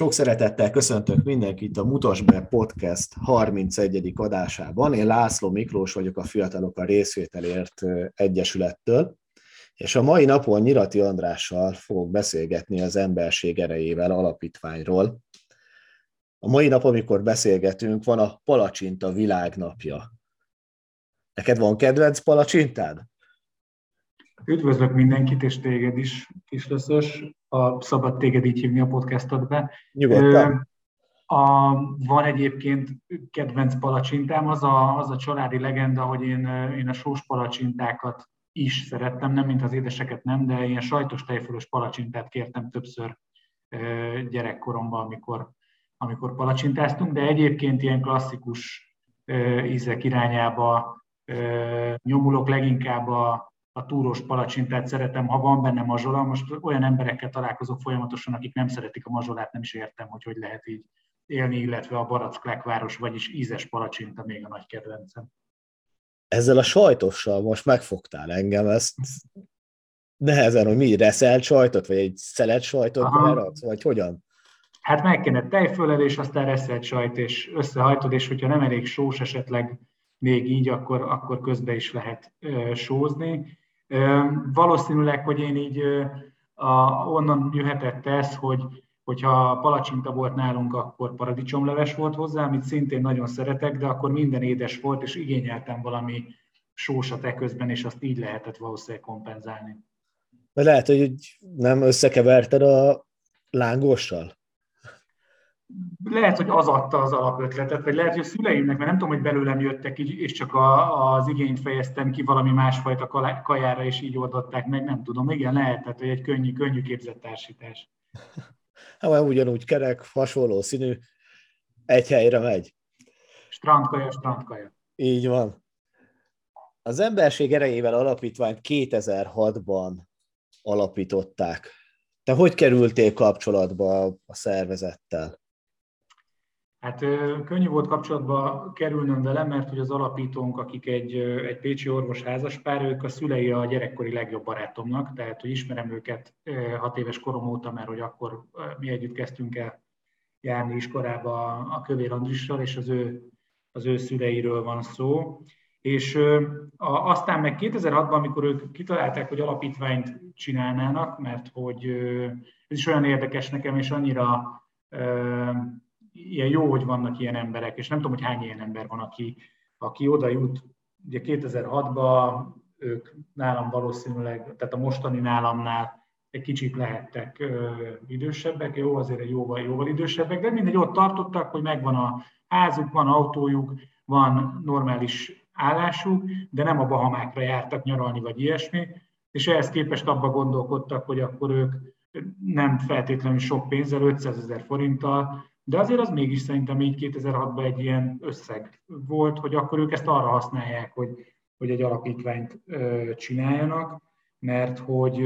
Sok szeretettel köszöntök mindenkit a Mutas be Podcast 31. adásában. Én László Miklós vagyok a Fiatalok a Részvételért Egyesülettől, és a mai napon Nyirati Andrással fogok beszélgetni az Emberség erejével alapítványról. A mai nap, amikor beszélgetünk, van a Palacsinta világnapja. Neked van kedvenc palacsintád? Üdvözlök mindenkit, és téged is, kislöszös. A szabad téged így hívni a podcastodbe. Nyugodtan. A, van egyébként kedvenc palacsintám, az a, az a családi legenda, hogy én, én a sós palacsintákat is szerettem, nem mint az édeseket nem, de ilyen sajtos tejfölös palacsintát kértem többször gyerekkoromban, amikor, amikor palacsintáztunk, de egyébként ilyen klasszikus ízek irányába nyomulok leginkább a, a túros palacsintát szeretem, ha van benne mazsola. Most olyan emberekkel találkozok folyamatosan, akik nem szeretik a mazsolát, nem is értem, hogy hogy lehet így élni, illetve a Baracklákváros, vagyis ízes palacsinta még a nagy kedvencem. Ezzel a sajtossal most megfogtál engem, ezt nehezen, hogy mi, reszelt sajtot, vagy egy szelet sajtot beraksz, vagy hogyan? Hát meg kéne tejfölelés, aztán reszelt sajt, és összehajtod, és hogyha nem elég sós esetleg még így, akkor, akkor közbe is lehet sózni. Valószínűleg, hogy én így a, onnan jöhetett ez, hogy hogyha palacsinta volt nálunk, akkor paradicsomleves volt hozzá, amit szintén nagyon szeretek, de akkor minden édes volt, és igényeltem valami sósat eközben, és azt így lehetett valószínűleg kompenzálni. Mert lehet, hogy nem összekeverted a lángossal? Lehet, hogy az adta az alapötletet, vagy lehet, hogy a szüleimnek, mert nem tudom, hogy belőlem jöttek így, és csak a, az igényt fejeztem ki valami másfajta kajára, és így oldották meg, nem tudom. Igen, lehetett, hogy egy könnyű, könnyű képzett társítás. Hát ugyanúgy kerek, hasonló színű, egy helyre megy. Strandkaja, strandkaja. Így van. Az emberség erejével alapítványt 2006-ban alapították. Te hogy kerültél kapcsolatba a szervezettel? Hát könnyű volt kapcsolatba kerülnöm vele, mert hogy az alapítónk, akik egy, egy pécsi orvos házaspár, ők a szülei a gyerekkori legjobb barátomnak, tehát hogy ismerem őket hat éves korom óta, mert hogy akkor mi együtt kezdtünk el járni iskolába a Kövér Andrissal, és az ő, az ő szüleiről van szó. És aztán meg 2006-ban, amikor ők kitalálták, hogy alapítványt csinálnának, mert hogy ez is olyan érdekes nekem, és annyira ilyen jó, hogy vannak ilyen emberek, és nem tudom, hogy hány ilyen ember van, aki, aki oda jut. Ugye 2006-ban ők nálam valószínűleg, tehát a mostani nálamnál egy kicsit lehettek ö, idősebbek, jó, azért egy jóval, jóval idősebbek, de mindegy, ott tartottak, hogy megvan a házuk, van autójuk, van normális állásuk, de nem a Bahamákra jártak nyaralni, vagy ilyesmi, és ehhez képest abba gondolkodtak, hogy akkor ők nem feltétlenül sok pénzzel, 500 ezer forinttal de azért az mégis szerintem így 2006-ban egy ilyen összeg volt, hogy akkor ők ezt arra használják, hogy, hogy egy alapítványt csináljanak, mert hogy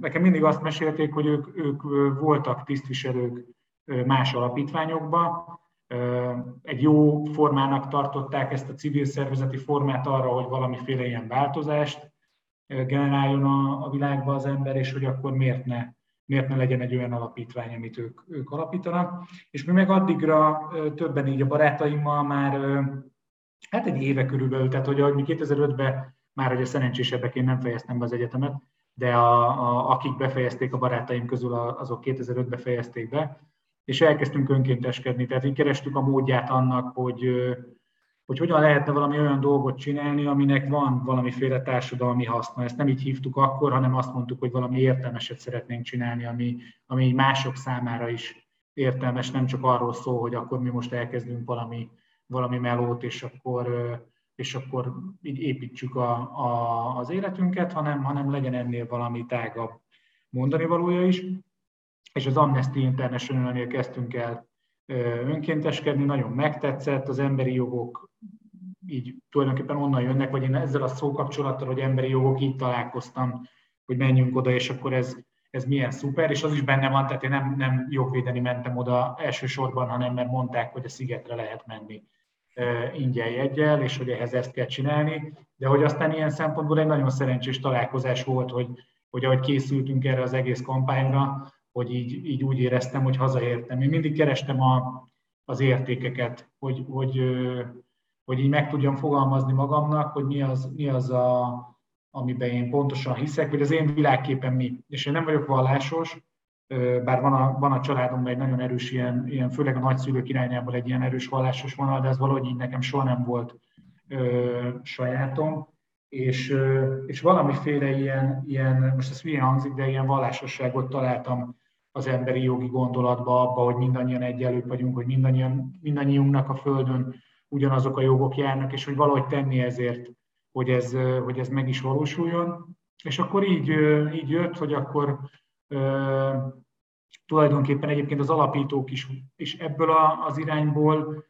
nekem mindig azt mesélték, hogy ők, ők voltak tisztviselők más alapítványokban, egy jó formának tartották ezt a civil szervezeti formát arra, hogy valamiféle ilyen változást generáljon a, a világba az ember, és hogy akkor miért ne miért ne legyen egy olyan alapítvány, amit ők, ők alapítanak. És mi meg addigra többen így a barátaimmal már hát egy éve körülbelül, tehát hogy mi 2005-ben már a szerencsésebbek én nem fejeztem be az egyetemet, de a, a, akik befejezték a barátaim közül, azok 2005-ben fejezték be, és elkezdtünk önkénteskedni, tehát így kerestük a módját annak, hogy, hogy hogyan lehetne valami olyan dolgot csinálni, aminek van valamiféle társadalmi haszna. Ezt nem így hívtuk akkor, hanem azt mondtuk, hogy valami értelmeset szeretnénk csinálni, ami, ami mások számára is értelmes, nem csak arról szól, hogy akkor mi most elkezdünk valami, valami melót, és akkor, és akkor így építsük a, a, az életünket, hanem, hanem legyen ennél valami tágabb mondani valója is. És az Amnesty International-nél kezdtünk el önkénteskedni, nagyon megtetszett, az emberi jogok így tulajdonképpen onnan jönnek, vagy én ezzel a szókapcsolattal, hogy emberi jogok, így találkoztam, hogy menjünk oda, és akkor ez, ez milyen szuper, és az is benne van, tehát én nem, nem jogvédeni mentem oda elsősorban, hanem mert mondták, hogy a szigetre lehet menni ingyen jegyel, és hogy ehhez ezt kell csinálni, de hogy aztán ilyen szempontból egy nagyon szerencsés találkozás volt, hogy, hogy ahogy készültünk erre az egész kampányra, hogy így, így úgy éreztem, hogy hazaértem. Én mindig kerestem a, az értékeket, hogy, hogy, hogy így meg tudjam fogalmazni magamnak, hogy mi az, mi az a, amiben én pontosan hiszek, vagy az én világképen mi. És én nem vagyok vallásos, bár van a, van a családomban egy nagyon erős ilyen, ilyen, főleg a nagyszülők irányából egy ilyen erős vallásos vonal, de ez valahogy így nekem soha nem volt ö, sajátom, és, ö, és valamiféle ilyen, ilyen, most ez hülyen hangzik, de ilyen vallásosságot találtam az emberi jogi gondolatba, abba, hogy mindannyian egyelők vagyunk, hogy mindannyian, mindannyiunknak a Földön ugyanazok a jogok járnak, és hogy valahogy tenni ezért, hogy ez, hogy ez meg is valósuljon. És akkor így, így jött, hogy akkor tulajdonképpen egyébként az alapítók is, is ebből a, az irányból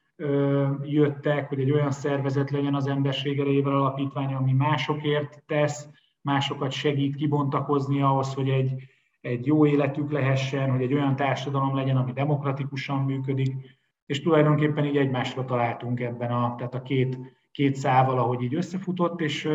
jöttek, hogy egy olyan szervezet legyen az emberség erejével alapítvány, ami másokért tesz, másokat segít kibontakozni ahhoz, hogy egy, egy jó életük lehessen, hogy egy olyan társadalom legyen, ami demokratikusan működik, és tulajdonképpen így egymásra találtunk ebben a, tehát a két, két szával, ahogy így összefutott, és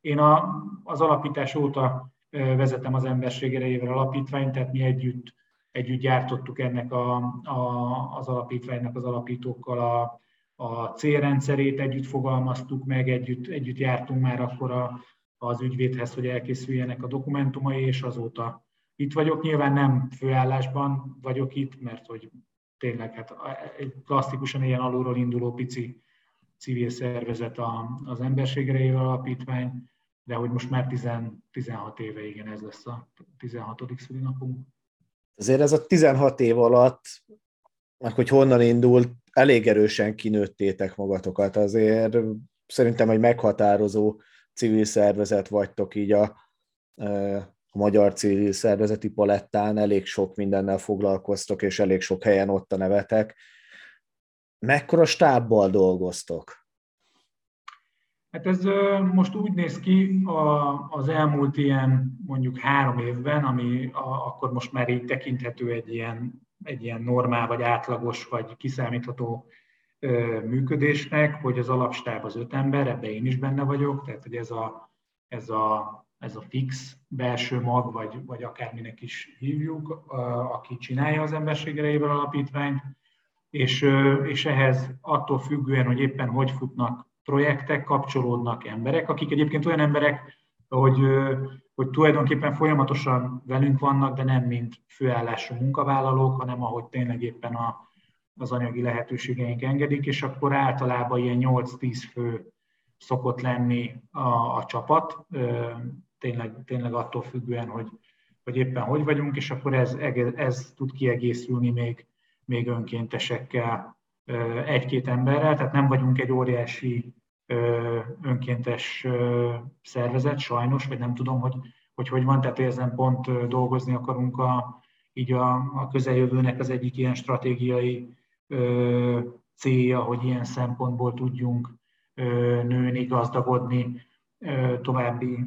én a, az alapítás óta vezetem az emberség erejével alapítványt, tehát mi együtt, együtt gyártottuk ennek a, a, az alapítványnak az alapítókkal a, a célrendszerét, együtt fogalmaztuk meg, együtt, együtt jártunk már akkor a, az ügyvédhez, hogy elkészüljenek a dokumentumai, és azóta itt vagyok. Nyilván nem főállásban vagyok itt, mert hogy tényleg hát egy klasszikusan ilyen alulról induló pici civil szervezet az emberségre alapítvány, de hogy most már 10, 16 éve, igen, ez lesz a 16. szülinapunk. Azért ez a 16 év alatt, meg hogy honnan indult, elég erősen kinőttétek magatokat. Azért szerintem egy meghatározó civil szervezet vagytok így a, a magyar civil szervezeti palettán, elég sok mindennel foglalkoztok, és elég sok helyen ott a nevetek. Mekkora stábbal dolgoztok? Hát ez most úgy néz ki az elmúlt ilyen mondjuk három évben, ami akkor most már így tekinthető egy ilyen, egy ilyen normál, vagy átlagos, vagy kiszámítható működésnek, hogy az alapstáb az öt ember, ebbe én is benne vagyok, tehát hogy ez a, ez a, ez a fix belső mag, vagy, vagy akárminek is hívjuk, aki csinálja az emberség alapítványt, és, és ehhez attól függően, hogy éppen hogy futnak projektek, kapcsolódnak emberek, akik egyébként olyan emberek, hogy, hogy tulajdonképpen folyamatosan velünk vannak, de nem mint főállású munkavállalók, hanem ahogy tényleg éppen a, az anyagi lehetőségeink engedik, és akkor általában ilyen 8-10 fő szokott lenni a, a csapat, tényleg, tényleg attól függően, hogy, hogy éppen hogy vagyunk, és akkor ez, ez tud kiegészülni még, még önkéntesekkel, egy-két emberrel, tehát nem vagyunk egy óriási önkéntes szervezet, sajnos, vagy nem tudom, hogy hogy, hogy van, tehát ezen pont dolgozni akarunk a, így a, a közeljövőnek az egyik ilyen stratégiai célja, hogy ilyen szempontból tudjunk ö, nőni, gazdagodni további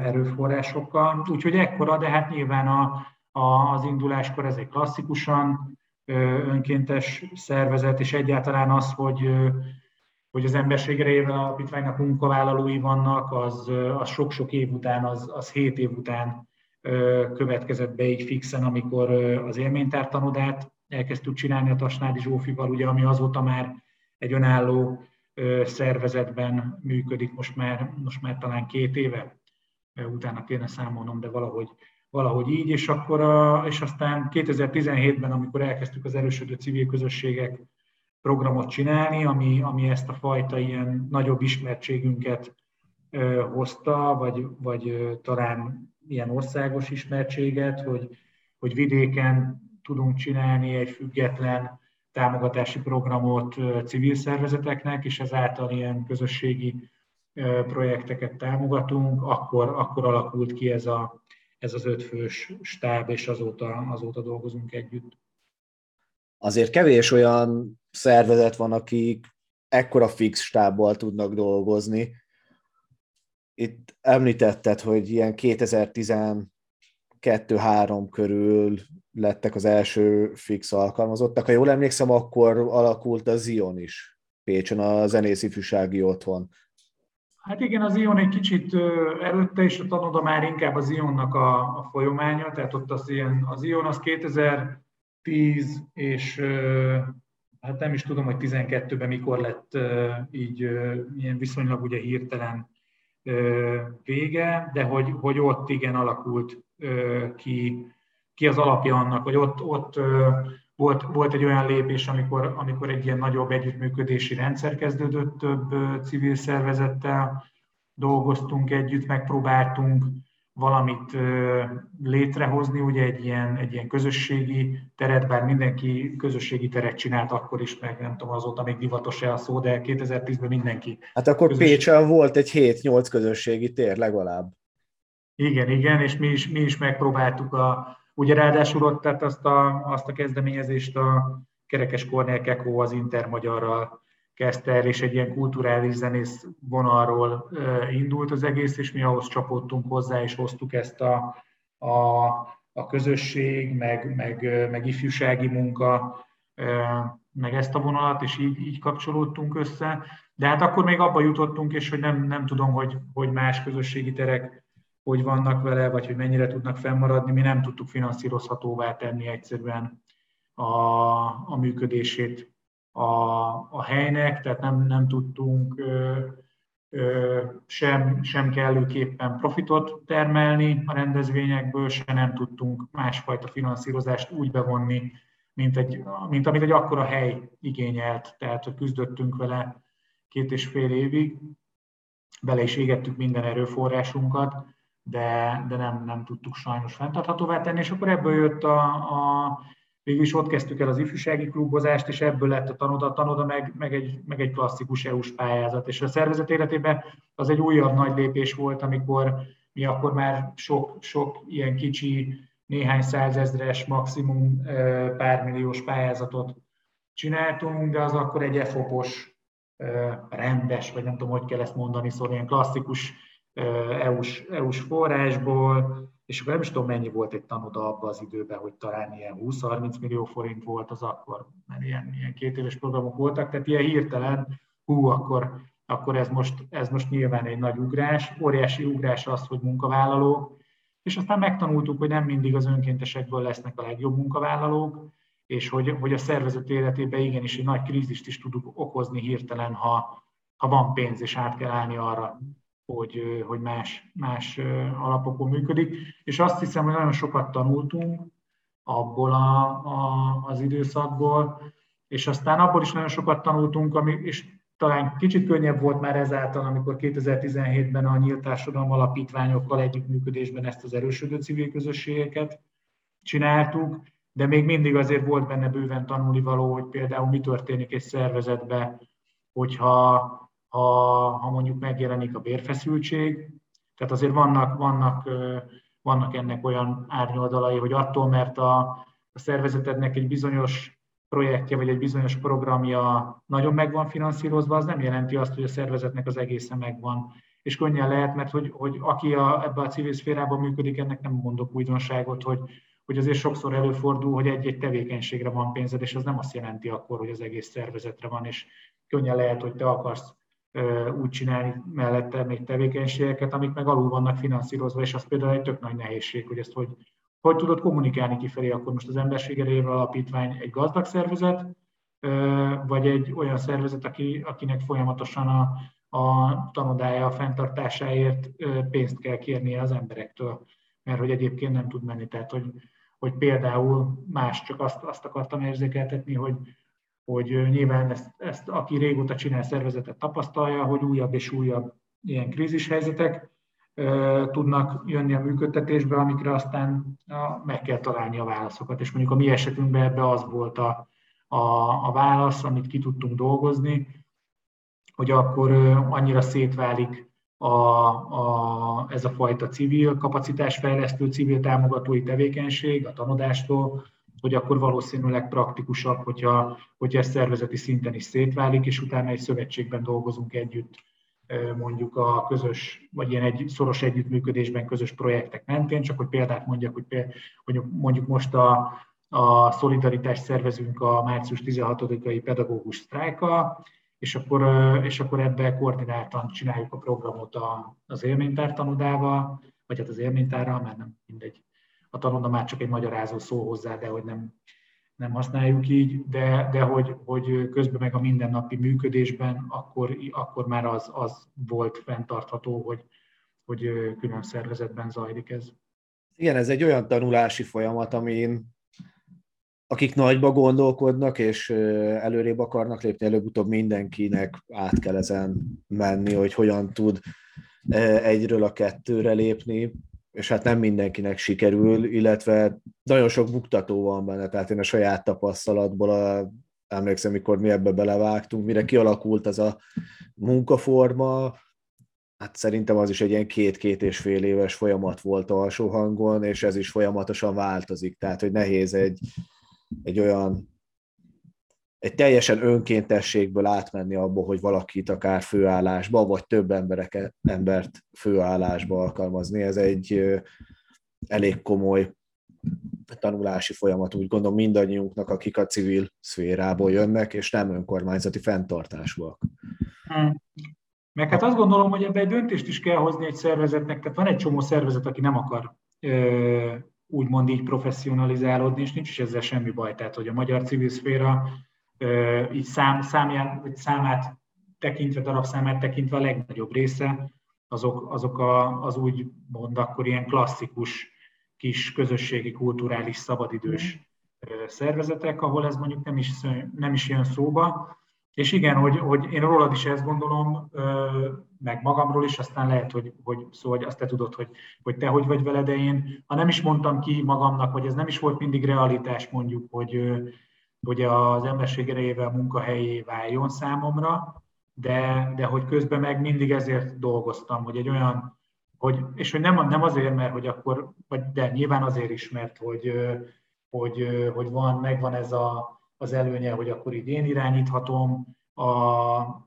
erőforrásokkal. Úgyhogy ekkora, de hát nyilván a, a, az induláskor ez egy klasszikusan önkéntes szervezet, és egyáltalán az, hogy, hogy az emberségre érve alapítványnak munkavállalói vannak, az, az sok-sok év után, az, az hét év után következett be így fixen, amikor az élménytártanodát elkezdtük csinálni a Tasnádi Zsófival, ugye, ami azóta már egy önálló szervezetben működik, most már, most már talán két éve, utána kéne számolnom, de valahogy valahogy így, és, akkor a, és aztán 2017-ben, amikor elkezdtük az erősödő civil közösségek programot csinálni, ami, ami ezt a fajta ilyen nagyobb ismertségünket ö, hozta, vagy, vagy ö, talán ilyen országos ismertséget, hogy, hogy vidéken tudunk csinálni egy független támogatási programot civil szervezeteknek, és ezáltal ilyen közösségi projekteket támogatunk, akkor, akkor alakult ki ez a, ez az ötfős stáb, és azóta, azóta dolgozunk együtt. Azért kevés olyan szervezet van, akik ekkora fix stábbal tudnak dolgozni. Itt említetted, hogy ilyen 2012-3 körül lettek az első fix alkalmazottak. Ha jól emlékszem, akkor alakult a Zion is Pécsen, a zenész ifjúsági otthon. Hát igen, az Ion egy kicsit előtte is, a tanoda már inkább az Ionnak a, a folyamánya, tehát ott az, ilyen, az Ion az 2010 és hát nem is tudom, hogy 12-ben mikor lett így ilyen viszonylag ugye hirtelen vége, de hogy, hogy ott igen alakult ki, ki az alapja annak, vagy ott, ott volt, volt egy olyan lépés, amikor, amikor egy ilyen nagyobb együttműködési rendszer kezdődött, több civil szervezettel dolgoztunk együtt, megpróbáltunk valamit létrehozni, ugye egy ilyen, egy ilyen közösségi teret, bár mindenki közösségi teret csinált akkor is, meg nem tudom, azóta még divatos-e a szó, de 2010-ben mindenki. Hát akkor közösség... Pécsen volt egy 7-8 közösségi tér legalább. Igen, igen, és mi is, mi is megpróbáltuk a, ugye ráadásul ott tehát azt a, azt a kezdeményezést a Kerekes Kornél Kekó az Intermagyarral kezdte el, és egy ilyen kulturális zenész vonalról indult az egész, és mi ahhoz csapódtunk hozzá, és hoztuk ezt a, a, a közösség, meg, meg, meg ifjúsági munka, meg ezt a vonalat, és így, így kapcsolódtunk össze. De hát akkor még abba jutottunk, és hogy nem, nem tudom, hogy, hogy más közösségi terek hogy vannak vele, vagy hogy mennyire tudnak fennmaradni, mi nem tudtuk finanszírozhatóvá tenni egyszerűen a, a működését a, a helynek, tehát nem, nem tudtunk ö, ö, sem, sem kellőképpen profitot termelni a rendezvényekből, se nem tudtunk másfajta finanszírozást úgy bevonni, mint, egy, mint amit egy akkora hely igényelt, tehát hogy küzdöttünk vele két és fél évig, bele is égettük minden erőforrásunkat, de, de nem, nem tudtuk sajnos fenntarthatóvá tenni, és akkor ebből jött a, a végül is ott kezdtük el az ifjúsági klubozást, és ebből lett a tanoda, a tanoda meg, meg, egy, meg egy klasszikus EU-s pályázat. És a szervezet életében az egy újabb nagy lépés volt, amikor mi akkor már sok, sok ilyen kicsi, néhány százezres, maximum pár milliós pályázatot csináltunk, de az akkor egy EFOPos, rendes, vagy nem tudom, hogy kell ezt mondani, szóval ilyen klasszikus EU-s, EU-s forrásból, és akkor nem is tudom, mennyi volt egy tanoda abban az időben, hogy talán ilyen 20-30 millió forint volt az akkor, mert ilyen, ilyen két éves programok voltak, tehát ilyen hirtelen, hú, akkor, akkor ez, most, ez most nyilván egy nagy ugrás, óriási ugrás az, hogy munkavállalók, és aztán megtanultuk, hogy nem mindig az önkéntesekből lesznek a legjobb munkavállalók, és hogy, hogy a szervezet életében igenis egy nagy krízist is tudunk okozni hirtelen, ha, ha van pénz, és át kell állni arra, hogy, hogy más, más alapokon működik. És azt hiszem, hogy nagyon sokat tanultunk abból a, a, az időszakból, és aztán abból is nagyon sokat tanultunk, ami, és talán kicsit könnyebb volt már ezáltal, amikor 2017-ben a Nyílt Társadalom Alapítványokkal együttműködésben ezt az erősödő civil közösségeket csináltuk, de még mindig azért volt benne bőven tanulni való, hogy például mi történik egy szervezetben, hogyha ha, ha mondjuk megjelenik a bérfeszültség. Tehát azért vannak, vannak, vannak ennek olyan árnyoldalai, hogy attól, mert a, a szervezetednek egy bizonyos projektje vagy egy bizonyos programja nagyon meg van finanszírozva, az nem jelenti azt, hogy a szervezetnek az egésze megvan. És könnyen lehet, mert hogy, hogy aki a, ebbe a civil szférában működik, ennek nem mondok újdonságot, hogy, hogy azért sokszor előfordul, hogy egy-egy tevékenységre van pénzed, és az nem azt jelenti akkor, hogy az egész szervezetre van, és könnyen lehet, hogy te akarsz úgy csinálni mellette még tevékenységeket, amik meg alul vannak finanszírozva, és az például egy tök nagy nehézség, hogy ezt hogy, hogy tudod kommunikálni kifelé, akkor most az Emberség Erőjével Alapítvány egy gazdag szervezet, vagy egy olyan szervezet, aki, akinek folyamatosan a, a tanodája a fenntartásáért pénzt kell kérnie az emberektől, mert hogy egyébként nem tud menni. Tehát, hogy, hogy például más, csak azt, azt akartam érzékeltetni, hogy hogy nyilván ezt, ezt aki régóta csinál szervezetet tapasztalja, hogy újabb és újabb ilyen krízishelyzetek tudnak jönni a működtetésbe, amikre aztán meg kell találni a válaszokat. És mondjuk a mi esetünkben ebbe az volt a, a, a válasz, amit ki tudtunk dolgozni, hogy akkor annyira szétválik a, a, ez a fajta civil kapacitásfejlesztő, civil támogatói tevékenység a tanodástól, hogy akkor valószínűleg praktikusabb, hogyha, hogyha ez szervezeti szinten is szétválik, és utána egy szövetségben dolgozunk együtt, mondjuk a közös, vagy ilyen egy szoros együttműködésben közös projektek mentén, csak hogy példát mondjak, hogy, hogy mondjuk most a, a szolidaritást szervezünk a március 16-ai pedagógus sztrájka, és akkor, és akkor ebbe koordináltan csináljuk a programot az élménytár tanudával, vagy hát az élménytárral, mert nem mindegy. A tanoda már csak egy magyarázó szó hozzá, de hogy nem, nem használjuk így, de, de hogy, hogy közben meg a mindennapi működésben akkor, akkor már az, az volt fenntartható, hogy, hogy külön szervezetben zajlik ez. Igen, ez egy olyan tanulási folyamat, amin akik nagyba gondolkodnak, és előrébb akarnak lépni, előbb-utóbb mindenkinek át kell ezen menni, hogy hogyan tud egyről a kettőre lépni, és hát nem mindenkinek sikerül, illetve nagyon sok buktató van benne, tehát én a saját tapasztalatból a, emlékszem, mikor mi ebbe belevágtunk, mire kialakult ez a munkaforma, hát szerintem az is egy ilyen két-két és fél éves folyamat volt alsó hangon, és ez is folyamatosan változik, tehát hogy nehéz egy, egy olyan egy teljesen önkéntességből átmenni abba, hogy valakit akár főállásba, vagy több embereket, embert főállásba alkalmazni. Ez egy elég komoly tanulási folyamat, úgy gondolom mindannyiunknak, akik a civil szférából jönnek, és nem önkormányzati fenntartásúak. Hmm. Meg hát azt gondolom, hogy ebbe egy döntést is kell hozni egy szervezetnek, tehát van egy csomó szervezet, aki nem akar ö, úgymond így professzionalizálódni, és nincs is ezzel semmi baj. Tehát, hogy a magyar civil szféra így szám, számján, vagy számát tekintve, darabszámát tekintve a legnagyobb része, azok, azok a, az úgy mond akkor ilyen klasszikus kis közösségi, kulturális, szabadidős szervezetek, ahol ez mondjuk nem is, nem is jön szóba. És igen, hogy, hogy én rólad is ezt gondolom, meg magamról is, aztán lehet, hogy, hogy szó, hogy azt te tudod, hogy, hogy te hogy vagy vele, de én, ha nem is mondtam ki magamnak, hogy ez nem is volt mindig realitás mondjuk, hogy, hogy az emberség erejével munkahelyé váljon számomra, de, de hogy közben meg mindig ezért dolgoztam, hogy egy olyan, hogy, és hogy nem, nem azért, mert hogy akkor, vagy de nyilván azért is, mert hogy, hogy, hogy van, megvan ez a, az előnye, hogy akkor így én irányíthatom a,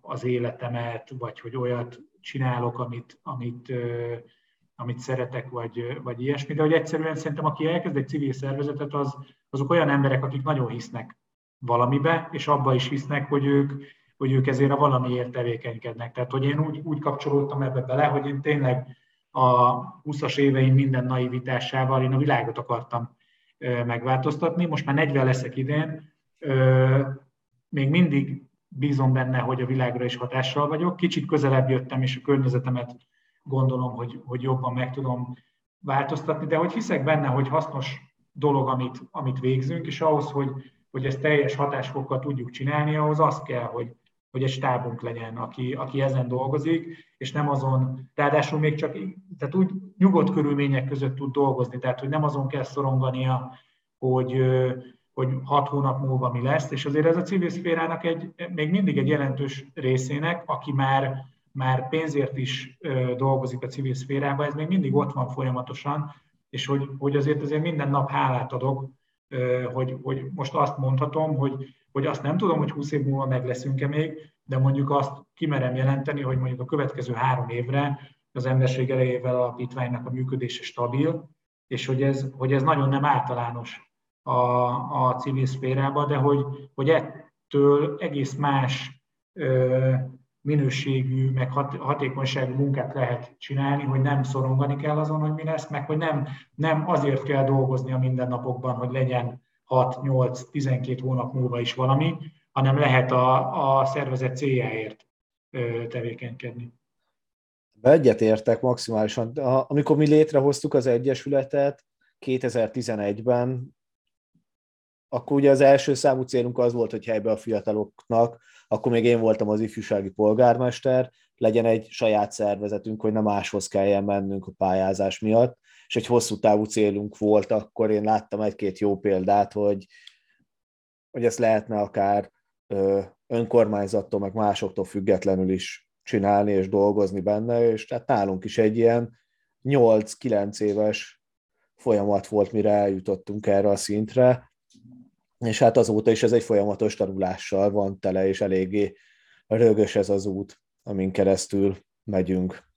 az életemet, vagy hogy olyat csinálok, amit, amit, amit szeretek, vagy, vagy ilyesmi, de hogy egyszerűen szerintem, aki elkezd egy civil szervezetet, az, azok olyan emberek, akik nagyon hisznek valamibe, és abba is hisznek, hogy ők, hogy ők ezért a valamiért tevékenykednek. Tehát, hogy én úgy, úgy kapcsolódtam ebbe bele, hogy én tényleg a 20-as éveim minden naivitásával én a világot akartam megváltoztatni. Most már 40 leszek idén, még mindig bízom benne, hogy a világra is hatással vagyok. Kicsit közelebb jöttem, és a környezetemet gondolom, hogy, hogy jobban meg tudom változtatni, de hogy hiszek benne, hogy hasznos dolog, amit, amit végzünk, és ahhoz, hogy, hogy ezt teljes hatásfokkal tudjuk csinálni, ahhoz az kell, hogy, hogy egy stábunk legyen, aki, aki ezen dolgozik, és nem azon, ráadásul még csak, tehát úgy nyugodt körülmények között tud dolgozni, tehát hogy nem azon kell szorongania, hogy, hogy hat hónap múlva mi lesz, és azért ez a civil szférának egy, még mindig egy jelentős részének, aki már, már pénzért is dolgozik a civil szférában, ez még mindig ott van folyamatosan, és hogy, hogy azért azért minden nap hálát adok, hogy, hogy most azt mondhatom, hogy, hogy azt nem tudom, hogy 20 év múlva meg leszünk-e még, de mondjuk azt kimerem jelenteni, hogy mondjuk a következő három évre az emberség erejével alapítványnak a működése stabil, és hogy ez, hogy ez nagyon nem általános a, a civil szférában, de hogy, hogy ettől egész más minőségű, meg hat, hatékonyságú munkát lehet csinálni, hogy nem szorongani kell azon, hogy mi lesz, meg hogy nem, nem azért kell dolgozni a mindennapokban, hogy legyen 6-8-12 hónap múlva is valami, hanem lehet a, a szervezet céljáért tevékenykedni. Egyetértek maximálisan. Amikor mi létrehoztuk az Egyesületet 2011-ben, akkor ugye az első számú célunk az volt, hogy helybe a fiataloknak, akkor még én voltam az ifjúsági polgármester, legyen egy saját szervezetünk, hogy nem máshoz kelljen mennünk a pályázás miatt, és egy hosszú távú célunk volt, akkor én láttam egy-két jó példát, hogy, hogy ezt lehetne akár önkormányzattól, meg másoktól függetlenül is csinálni és dolgozni benne, és tehát nálunk is egy ilyen 8-9 éves folyamat volt, mire eljutottunk erre a szintre, és hát azóta is ez egy folyamatos tanulással van tele, és eléggé rögös ez az út, amin keresztül megyünk.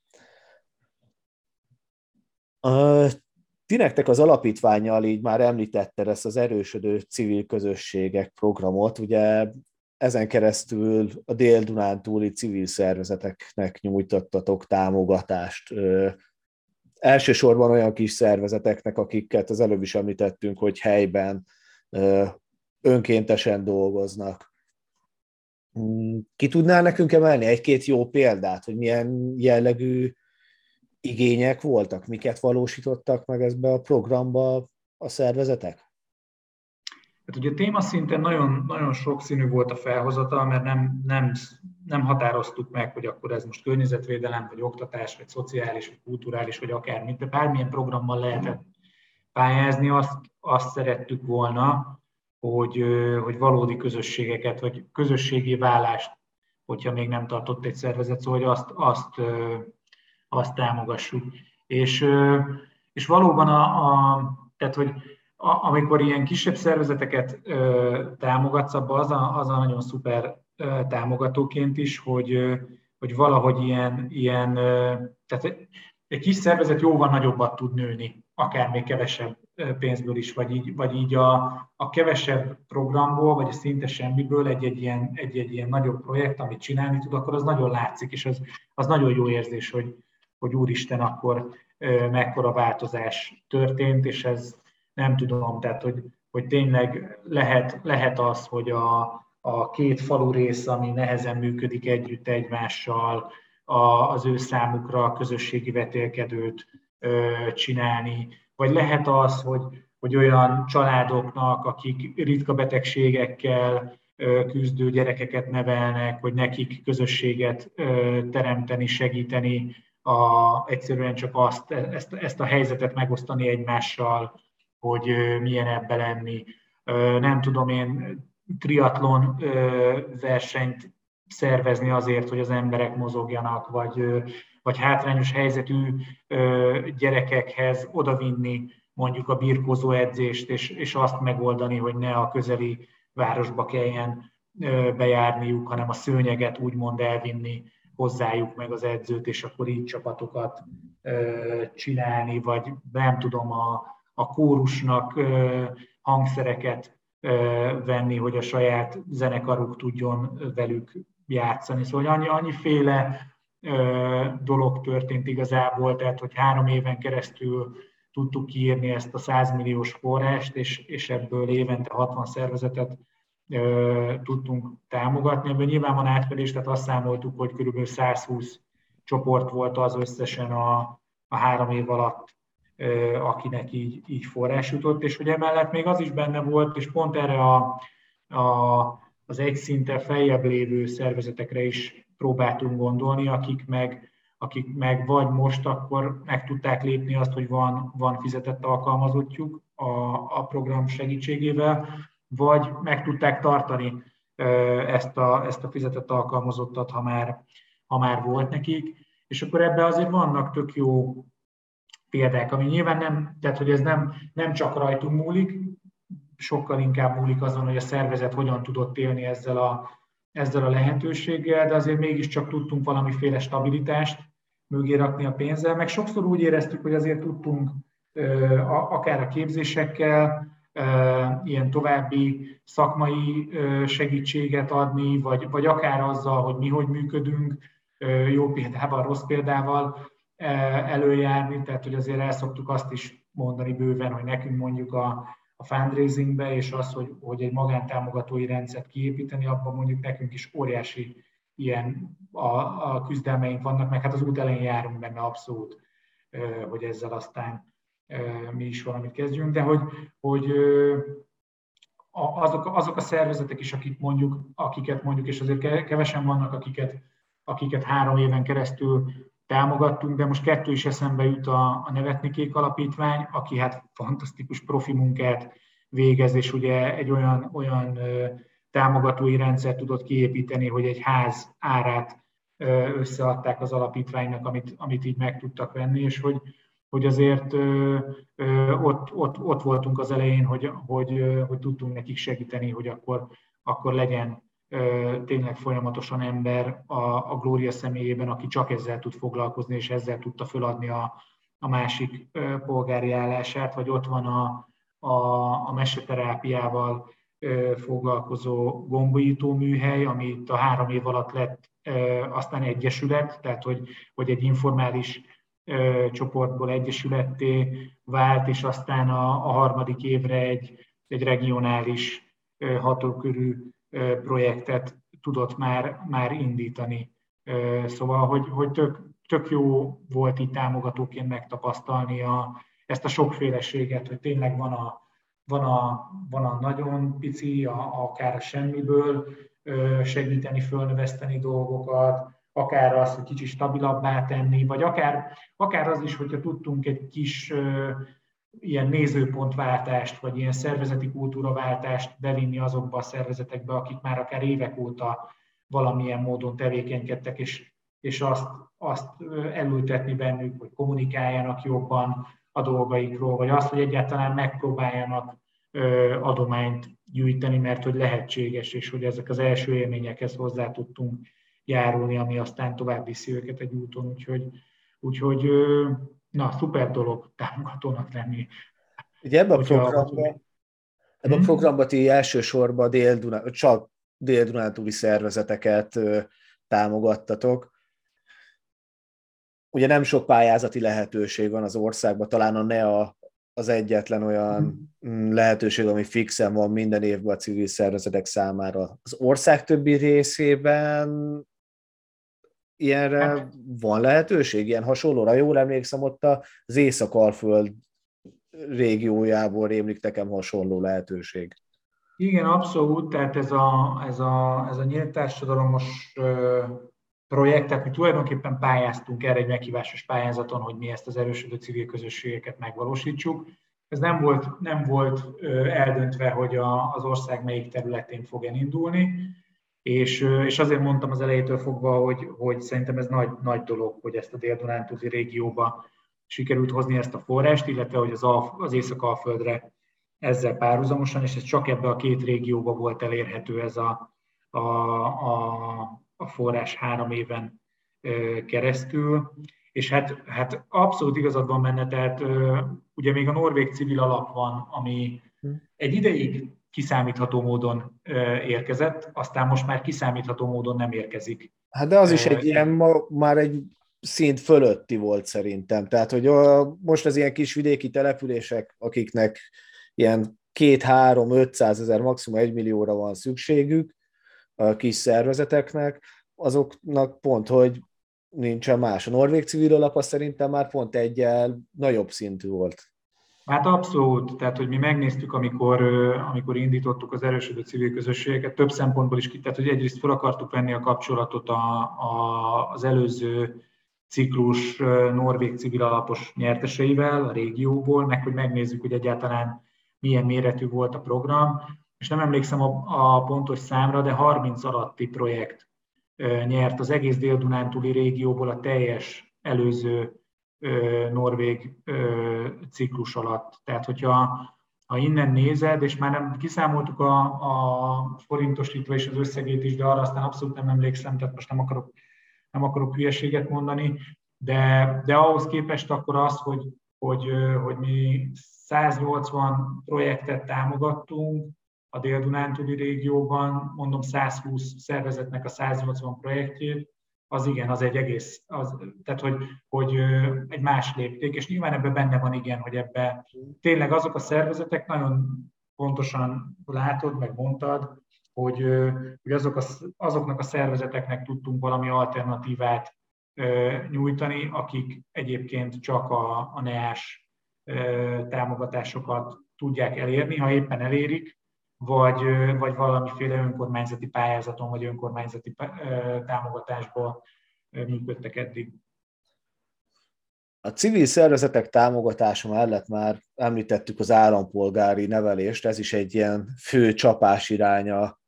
Ti nektek az alapítványjal így már említetted ezt az erősödő civil közösségek programot, ugye ezen keresztül a Dél-Dunántúli civil szervezeteknek nyújtottatok támogatást. Elsősorban olyan kis szervezeteknek, akiket az előbb is említettünk, hogy helyben önkéntesen dolgoznak. Mm, ki tudnál nekünk emelni egy-két jó példát, hogy milyen jellegű igények voltak, miket valósítottak meg ezbe a programba a szervezetek? Hát ugye témaszinten nagyon, nagyon sokszínű volt a felhozata, mert nem, nem, nem határoztuk meg, hogy akkor ez most környezetvédelem, vagy oktatás, vagy szociális, vagy kulturális, vagy akármit, de bármilyen programmal lehetett pályázni, azt, azt szerettük volna, hogy, hogy valódi közösségeket, vagy közösségi válást, hogyha még nem tartott egy szervezet, szóval hogy azt, azt, azt támogassuk. És, és valóban a, a tehát, hogy a, amikor ilyen kisebb szervezeteket ö, támogatsz, abban az a, az a nagyon szuper ö, támogatóként is, hogy, ö, hogy valahogy ilyen, ilyen ö, tehát egy kis szervezet jóval nagyobbat tud nőni, akár még kevesebb pénzből is, vagy így, vagy így a, a kevesebb programból, vagy a szinte semmiből egy-egy ilyen, egy-egy ilyen nagyobb projekt, amit csinálni tud, akkor az nagyon látszik, és az, az nagyon jó érzés, hogy, hogy úristen, akkor mekkora változás történt, és ez nem tudom, tehát hogy, hogy tényleg lehet, lehet az, hogy a, a két falu rész, ami nehezen működik együtt egymással, a, az ő számukra közösségi vetélkedőt ö, csinálni, vagy lehet az, hogy, hogy olyan családoknak, akik ritka betegségekkel küzdő gyerekeket nevelnek, hogy nekik közösséget teremteni, segíteni, a, egyszerűen csak azt, ezt, ezt a helyzetet megosztani egymással, hogy milyen ebbe lenni. Nem tudom én triatlon versenyt szervezni azért, hogy az emberek mozogjanak, vagy, vagy hátrányos helyzetű gyerekekhez odavinni mondjuk a birkózó edzést, és, és azt megoldani, hogy ne a közeli városba kelljen bejárniuk, hanem a szőnyeget úgymond elvinni hozzájuk meg az edzőt, és akkor így csapatokat csinálni, vagy nem tudom, a, a kórusnak hangszereket venni, hogy a saját zenekaruk tudjon velük játszani. Szóval annyi, annyiféle dolog történt igazából, tehát hogy három éven keresztül tudtuk kiírni ezt a 100 milliós forrást, és, és ebből évente 60 szervezetet tudtunk támogatni. Ebből nyilván van átfedés, tehát azt számoltuk, hogy kb. 120 csoport volt az összesen a, a három év alatt akinek így, így forrás jutott, és hogy emellett még az is benne volt, és pont erre a, a, az egy szinten feljebb lévő szervezetekre is próbáltunk gondolni, akik meg, akik meg vagy most akkor meg tudták lépni azt, hogy van, van fizetett alkalmazottjuk a, a program segítségével, vagy meg tudták tartani ezt a, ezt a fizetett alkalmazottat, ha már, ha már volt nekik. És akkor ebbe azért vannak tök jó példák, ami nyilván nem, tehát hogy ez nem, nem csak rajtunk múlik, sokkal inkább múlik azon, hogy a szervezet hogyan tudott élni ezzel a, ezzel a lehetőséggel, de azért mégiscsak tudtunk valamiféle stabilitást mögé rakni a pénzzel, meg sokszor úgy éreztük, hogy azért tudtunk akár a képzésekkel, ilyen további szakmai segítséget adni, vagy, vagy akár azzal, hogy mi hogy működünk, jó példával, rossz példával, előjárni, tehát hogy azért el szoktuk azt is mondani bőven, hogy nekünk mondjuk a, a fundraisingbe, és az, hogy, hogy egy magántámogatói rendszert kiépíteni, abban mondjuk nekünk is óriási ilyen a, a küzdelmeink vannak, meg hát az út elején járunk benne abszolút, hogy ezzel aztán mi is valamit kezdjünk, de hogy, hogy azok, azok a szervezetek is, akik mondjuk, akiket mondjuk, és azért kevesen vannak, akiket, akiket három éven keresztül támogattunk, de most kettő is eszembe jut a, a Nevetni Kék Alapítvány, aki hát fantasztikus profi munkát végez, és ugye egy olyan, olyan támogatói rendszer tudott kiépíteni, hogy egy ház árát összeadták az alapítványnak, amit, amit így meg tudtak venni, és hogy, hogy azért ott, ott, ott voltunk az elején, hogy, hogy, hogy tudtunk nekik segíteni, hogy akkor, akkor legyen tényleg folyamatosan ember a, a Glória személyében, aki csak ezzel tud foglalkozni, és ezzel tudta föladni a, a másik polgári állását, vagy ott van a, a, a meseterápiával foglalkozó gombolító műhely, ami itt a három év alatt lett aztán egyesület, tehát hogy, hogy egy informális csoportból egyesületté vált, és aztán a, a harmadik évre egy, egy regionális hatókörű projektet tudott már, már indítani. Szóval, hogy, hogy tök, tök jó volt így támogatóként megtapasztalni a, ezt a sokféleséget, hogy tényleg van a, van a, van a nagyon pici, a, akár a semmiből segíteni, fölnöveszteni dolgokat, akár az, hogy kicsit stabilabbá tenni, vagy akár, akár az is, hogyha tudtunk egy kis ilyen nézőpontváltást, vagy ilyen szervezeti kultúraváltást bevinni azokba a szervezetekbe, akik már akár évek óta valamilyen módon tevékenykedtek, és, és azt, azt elültetni bennük, hogy kommunikáljanak jobban a dolgaikról, vagy azt, hogy egyáltalán megpróbáljanak adományt gyűjteni, mert hogy lehetséges, és hogy ezek az első élményekhez hozzá tudtunk járulni, ami aztán tovább viszi őket egy úton, úgyhogy, úgyhogy na, szuper dolog támogatónak lenni. Ugye ebben a programban, ebben a hmm? programban ti elsősorban dél csak dél-dunántúli szervezeteket támogattatok. Ugye nem sok pályázati lehetőség van az országban, talán a NEA az egyetlen olyan hmm. lehetőség, ami fixen van minden évben a civil szervezetek számára. Az ország többi részében ilyenre hát. van lehetőség, ilyen hasonlóra? Jól emlékszem, ott az Észak-Alföld régiójából rémlik nekem hasonló lehetőség. Igen, abszolút, tehát ez a, ez a, ez a nyílt társadalomos projekt, tehát mi tulajdonképpen pályáztunk erre egy meghívásos pályázaton, hogy mi ezt az erősödő civil közösségeket megvalósítsuk. Ez nem volt, nem volt eldöntve, hogy a, az ország melyik területén fog elindulni, és, és azért mondtam az elejétől fogva, hogy, hogy szerintem ez nagy, nagy dolog, hogy ezt a dél-dunántúzi régióba sikerült hozni ezt a forrást, illetve hogy az, Alf, az Észak-Alföldre ezzel párhuzamosan, és ez csak ebbe a két régióba volt elérhető ez a, a, a, a forrás három éven keresztül. És hát, hát abszolút igazad van benne, tehát ugye még a Norvég civil alap van, ami hm. egy ideig kiszámítható módon érkezett, aztán most már kiszámítható módon nem érkezik. Hát de az is egy ilyen, ma, már egy szint fölötti volt szerintem. Tehát, hogy a, most az ilyen kis vidéki települések, akiknek ilyen két-három, 500 ezer, maximum egy millióra van szükségük a kis szervezeteknek, azoknak pont, hogy nincsen más. A Norvég civil alap szerintem már pont egyel nagyobb szintű volt. Hát abszolút, tehát hogy mi megnéztük, amikor, amikor indítottuk az erősödő civil közösségeket, több szempontból is, tehát hogy egyrészt fel akartuk venni a kapcsolatot a, a, az előző ciklus norvég civil alapos nyerteseivel a régióból, meg hogy megnézzük, hogy egyáltalán milyen méretű volt a program, és nem emlékszem a, a pontos számra, de 30 alatti projekt nyert az egész Dél-Dunántúli régióból a teljes előző norvég ciklus alatt. Tehát, hogyha ha innen nézed, és már nem kiszámoltuk a, a forintosítva és az összegét is, de arra aztán abszolút nem emlékszem, tehát most nem akarok, nem akarok hülyeséget mondani, de, de ahhoz képest akkor az, hogy, hogy, hogy mi 180 projektet támogattunk a Dél-Dunántúli régióban, mondom 120 szervezetnek a 180 projektjét, az igen, az egy egész, az, tehát hogy, hogy egy más lépték, és nyilván ebben benne van igen, hogy ebbe tényleg azok a szervezetek nagyon pontosan látod, meg mondtad, hogy, hogy azok a, azoknak a szervezeteknek tudtunk valami alternatívát nyújtani, akik egyébként csak a, a NEAS támogatásokat tudják elérni, ha éppen elérik, vagy, vagy valamiféle önkormányzati pályázaton, vagy önkormányzati támogatásból működtek eddig. A civil szervezetek támogatása mellett már említettük az állampolgári nevelést, ez is egy ilyen fő csapás iránya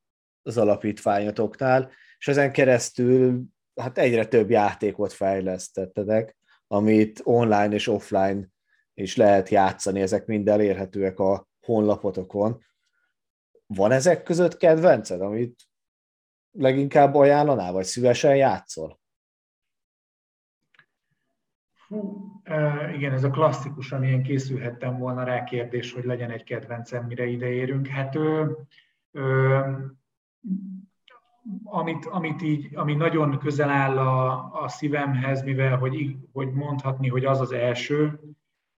az alapítványotoknál, és ezen keresztül hát egyre több játékot fejlesztettetek, amit online és offline is lehet játszani, ezek mind elérhetőek a honlapotokon. Van ezek között kedvenced, amit leginkább ajánlanál, vagy szívesen játszol? Hú, igen, ez a klasszikus, amilyen készülhettem volna rá kérdés, hogy legyen egy kedvencem, mire ideérünk. Hát amit, amit így, ami nagyon közel áll a, a szívemhez, mivel hogy, hogy mondhatni, hogy az az első,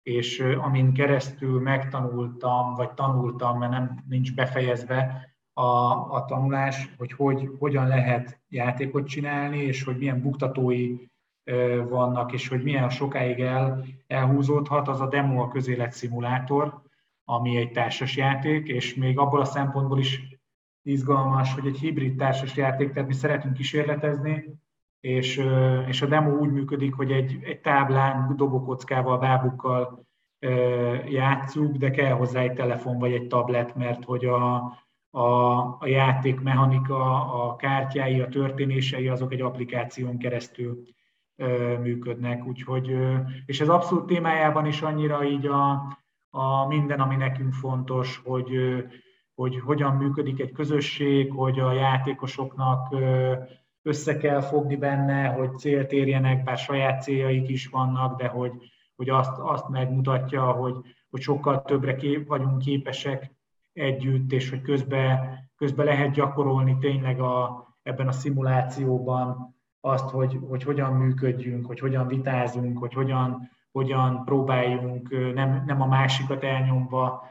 és amin keresztül megtanultam, vagy tanultam, mert nem nincs befejezve a, a tanulás, hogy, hogy hogyan lehet játékot csinálni, és hogy milyen buktatói vannak, és hogy milyen sokáig el, elhúzódhat, az a demo a közéletszimulátor, ami egy társasjáték, és még abból a szempontból is izgalmas, hogy egy hibrid társasjáték, tehát mi szeretünk kísérletezni, és, és a demo úgy működik, hogy egy, egy táblán, dobokockával, bábukkal játszunk, de kell hozzá egy telefon vagy egy tablet, mert hogy a, a, a játék mechanika, a kártyái, a történései, azok egy applikáción keresztül működnek. Úgyhogy, és ez abszolút témájában is annyira így a, a minden, ami nekünk fontos, hogy, hogy hogyan működik egy közösség, hogy a játékosoknak össze kell fogni benne, hogy célt érjenek, bár saját céljaik is vannak, de hogy, hogy azt, azt megmutatja, hogy, hogy sokkal többre kép, vagyunk képesek együtt, és hogy közben, közben lehet gyakorolni tényleg a, ebben a szimulációban azt, hogy, hogy hogyan működjünk, hogy hogyan vitázunk, hogy hogyan, hogyan próbáljunk nem, nem a másikat elnyomva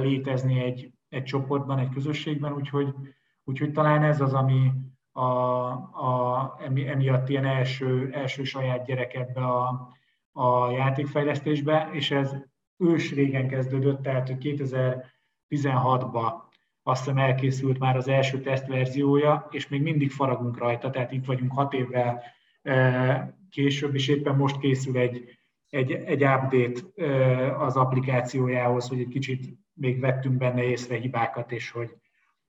létezni egy, egy csoportban, egy közösségben, úgyhogy, úgyhogy talán ez az, ami a, a, emiatt ilyen első, első saját gyerek ebbe a, a játékfejlesztésbe, és ez ős régen kezdődött, tehát 2016-ban azt hiszem elkészült már az első tesztverziója, és még mindig faragunk rajta, tehát itt vagyunk hat évvel később, és éppen most készül egy, egy, egy update az applikációjához, hogy egy kicsit még vettünk benne észre hibákat, és hogy,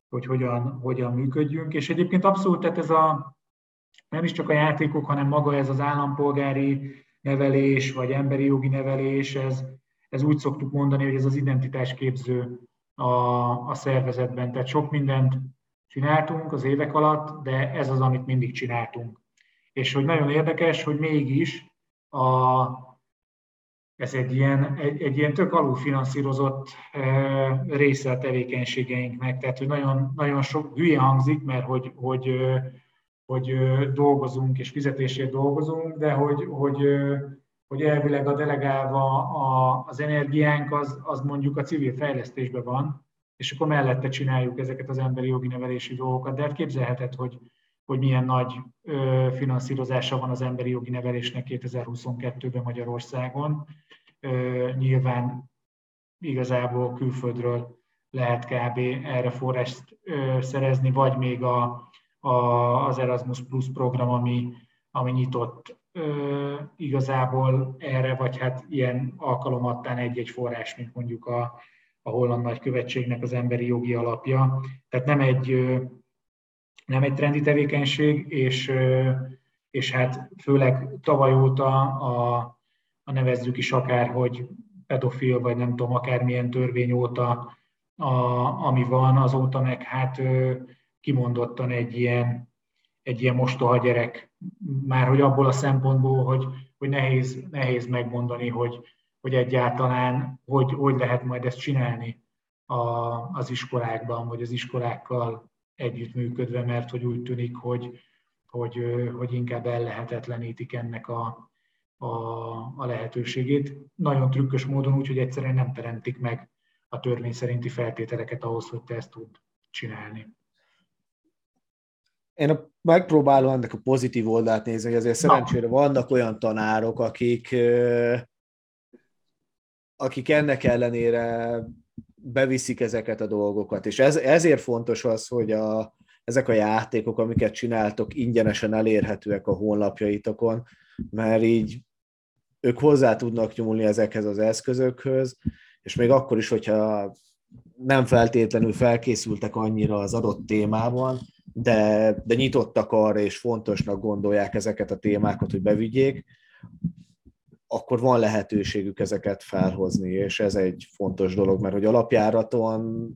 hogy hogyan, hogyan működjünk. És egyébként abszolút, tehát ez a, nem is csak a játékok, hanem maga ez az állampolgári nevelés, vagy emberi jogi nevelés, ez, ez úgy szoktuk mondani, hogy ez az identitásképző a, a szervezetben. Tehát sok mindent csináltunk az évek alatt, de ez az, amit mindig csináltunk. És hogy nagyon érdekes, hogy mégis a, ez egy ilyen, egy, egy ilyen tök alulfinanszírozott e, része a tevékenységeinknek, tehát hogy nagyon, nagyon sok hülye hangzik, mert hogy, hogy, hogy dolgozunk és fizetésért dolgozunk, de hogy, hogy, hogy elvileg a delegálva a, az energiánk az, az mondjuk a civil fejlesztésben van, és akkor mellette csináljuk ezeket az emberi jogi nevelési dolgokat. De hát képzelheted, hogy, hogy milyen nagy finanszírozása van az emberi jogi nevelésnek 2022-ben Magyarországon. Nyilván igazából külföldről lehet kb. erre forrást szerezni, vagy még a, a, az Erasmus Plus program, ami, ami nyitott igazából erre, vagy hát ilyen alkalomattán egy-egy forrás, mint mondjuk a, a holland nagykövetségnek az emberi jogi alapja. Tehát nem egy, nem egy trendi tevékenység, és, és hát főleg tavaly óta a, a nevezzük is akár, hogy pedofil, vagy nem tudom, akármilyen törvény óta, a, ami van, azóta meg hát kimondottan egy ilyen, egy ilyen mostoha gyerek, már hogy abból a szempontból, hogy, hogy nehéz, nehéz megmondani, hogy, hogy egyáltalán hogy, hogy lehet majd ezt csinálni a, az iskolákban, vagy az iskolákkal együttműködve, mert hogy úgy tűnik, hogy, hogy, hogy inkább ellehetetlenítik ennek a, a, a lehetőségét. Nagyon trükkös módon úgy, hogy egyszerűen nem teremtik meg a törvény szerinti feltételeket ahhoz, hogy te ezt tud csinálni. Én megpróbálom ennek a pozitív oldalt nézni, hogy azért szerencsére vannak olyan tanárok, akik akik ennek ellenére beviszik ezeket a dolgokat. És ez, ezért fontos az, hogy a, ezek a játékok, amiket csináltok, ingyenesen elérhetőek a honlapjaitokon, mert így ők hozzá tudnak nyúlni ezekhez az eszközökhöz, és még akkor is, hogyha nem feltétlenül felkészültek annyira az adott témában, de, de nyitottak arra, és fontosnak gondolják ezeket a témákat, hogy bevigyék, akkor van lehetőségük ezeket felhozni, és ez egy fontos dolog, mert hogy alapjáraton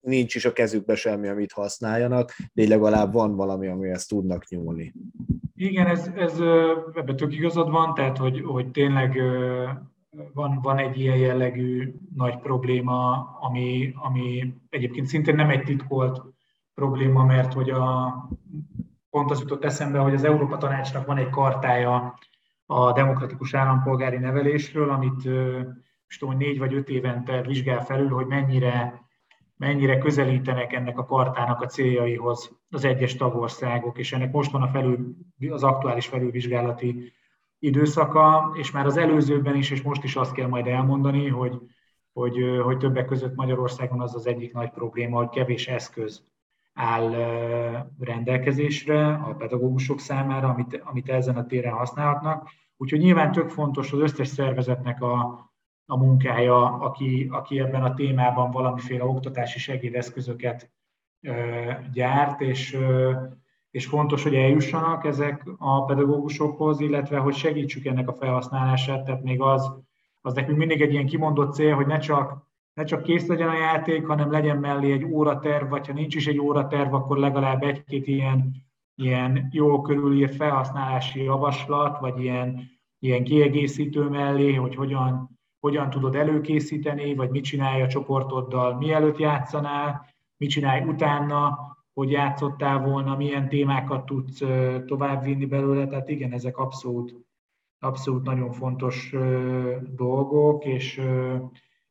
nincs is a kezükbe semmi, amit használjanak, de legalább van valami, amihez tudnak nyúlni. Igen, ez, ez ebben tök igazad van, tehát hogy, hogy tényleg van, van egy ilyen jellegű nagy probléma, ami, ami egyébként szintén nem egy titkolt probléma, mert hogy a, pont az jutott eszembe, hogy az Európa Tanácsnak van egy kartája a demokratikus állampolgári nevelésről, amit most tudom, négy vagy öt évente vizsgál felül, hogy mennyire, mennyire közelítenek ennek a kartának a céljaihoz az egyes tagországok, és ennek most van a felül, az aktuális felülvizsgálati időszaka, és már az előzőben is, és most is azt kell majd elmondani, hogy, hogy, hogy többek között Magyarországon az az egyik nagy probléma, hogy kevés eszköz áll rendelkezésre a pedagógusok számára, amit, amit ezen a téren használhatnak. Úgyhogy nyilván tök fontos az összes szervezetnek a, a munkája, aki, aki ebben a témában valamiféle oktatási segédeszközöket gyárt, és, és fontos, hogy eljussanak ezek a pedagógusokhoz, illetve hogy segítsük ennek a felhasználását, tehát még az, az nekünk mindig egy ilyen kimondott cél, hogy ne csak, ne csak kész legyen a játék, hanem legyen mellé egy óraterv, vagy ha nincs is egy óraterv, akkor legalább egy-két ilyen, ilyen jó körülírt felhasználási javaslat, vagy ilyen, ilyen kiegészítő mellé, hogy hogyan, hogyan tudod előkészíteni, vagy mit csinálja a csoportoddal, mielőtt játszanál, mit csinálj utána, hogy játszottál volna, milyen témákat tudsz továbbvinni belőle, tehát igen, ezek abszolút, abszolút nagyon fontos dolgok, és,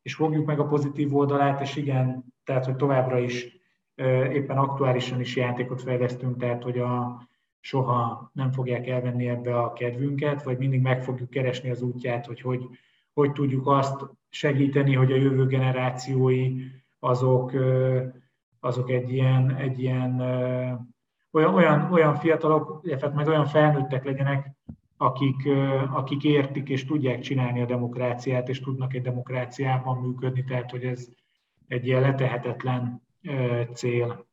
és fogjuk meg a pozitív oldalát, és igen, tehát, hogy továbbra is éppen aktuálisan is játékot fejlesztünk, tehát, hogy a, soha nem fogják elvenni ebbe a kedvünket, vagy mindig meg fogjuk keresni az útját, hogy hogy, hogy tudjuk azt segíteni, hogy a jövő generációi azok azok egy ilyen, egy ilyen olyan, olyan, olyan fiatalok, illetve majd olyan felnőttek legyenek, akik, akik értik és tudják csinálni a demokráciát, és tudnak egy demokráciában működni, tehát hogy ez egy ilyen letehetetlen cél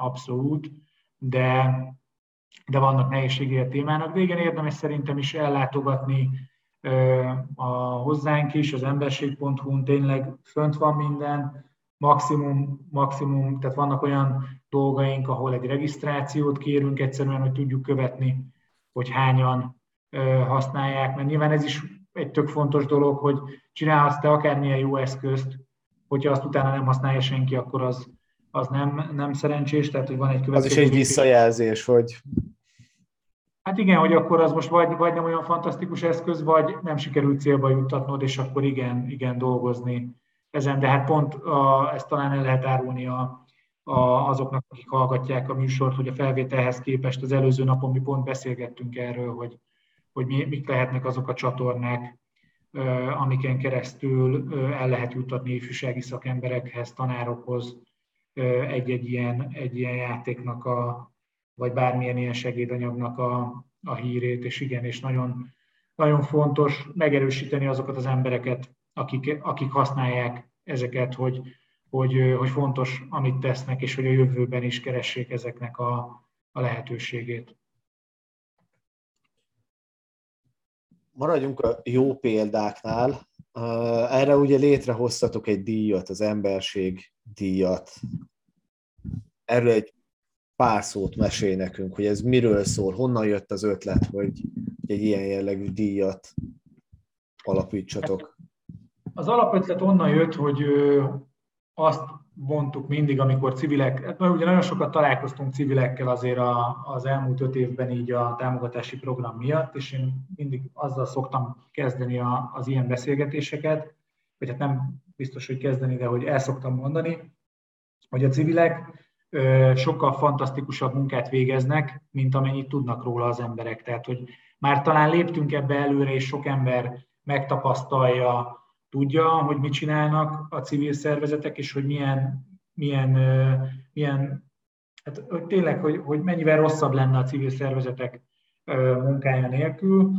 abszolút, de, de vannak nehézségei a témának, de igen, érdemes szerintem is ellátogatni a hozzánk is, az emberség.hu-n tényleg fönt van minden, maximum, maximum, tehát vannak olyan dolgaink, ahol egy regisztrációt kérünk egyszerűen, hogy tudjuk követni, hogy hányan használják, mert nyilván ez is egy tök fontos dolog, hogy csinálhatsz te akármilyen jó eszközt, hogyha azt utána nem használja senki, akkor az, az nem, nem szerencsés, tehát hogy van egy következő. Az is egy visszajelzés, hogy... Hát igen, hogy akkor az most vagy, vagy nem olyan fantasztikus eszköz, vagy nem sikerült célba juttatnod, és akkor igen, igen dolgozni ezen, de hát pont a, ezt talán el lehet árulni a, a, azoknak, akik hallgatják a műsort, hogy a felvételhez képest az előző napon mi pont beszélgettünk erről, hogy, hogy mi, mik lehetnek azok a csatornák, amiken keresztül el lehet juttatni ifjúsági szakemberekhez, tanárokhoz egy-egy ilyen, egy ilyen játéknak, a, vagy bármilyen ilyen segédanyagnak a, a hírét, és igen, és nagyon, nagyon fontos megerősíteni azokat az embereket, akik, akik használják ezeket, hogy, hogy, hogy fontos, amit tesznek, és hogy a jövőben is keressék ezeknek a, a lehetőségét. Maradjunk a jó példáknál. Erre ugye létrehoztatok egy díjat, az emberség díjat. Erről egy pár szót mesél nekünk, hogy ez miről szól, honnan jött az ötlet, hogy egy ilyen jellegű díjat alapítsatok. Az alapötlet onnan jött, hogy azt mondtuk mindig, amikor civilek, hát ugye nagyon sokat találkoztunk civilekkel azért a, az elmúlt öt évben így a támogatási program miatt, és én mindig azzal szoktam kezdeni a, az ilyen beszélgetéseket, vagy hát nem biztos, hogy kezdeni, de hogy el szoktam mondani, hogy a civilek ö, sokkal fantasztikusabb munkát végeznek, mint amennyit tudnak róla az emberek. Tehát, hogy már talán léptünk ebbe előre, és sok ember megtapasztalja, tudja, hogy mit csinálnak a civil szervezetek, és hogy milyen, milyen, milyen hát hogy tényleg, hogy, hogy mennyivel rosszabb lenne a civil szervezetek munkája nélkül,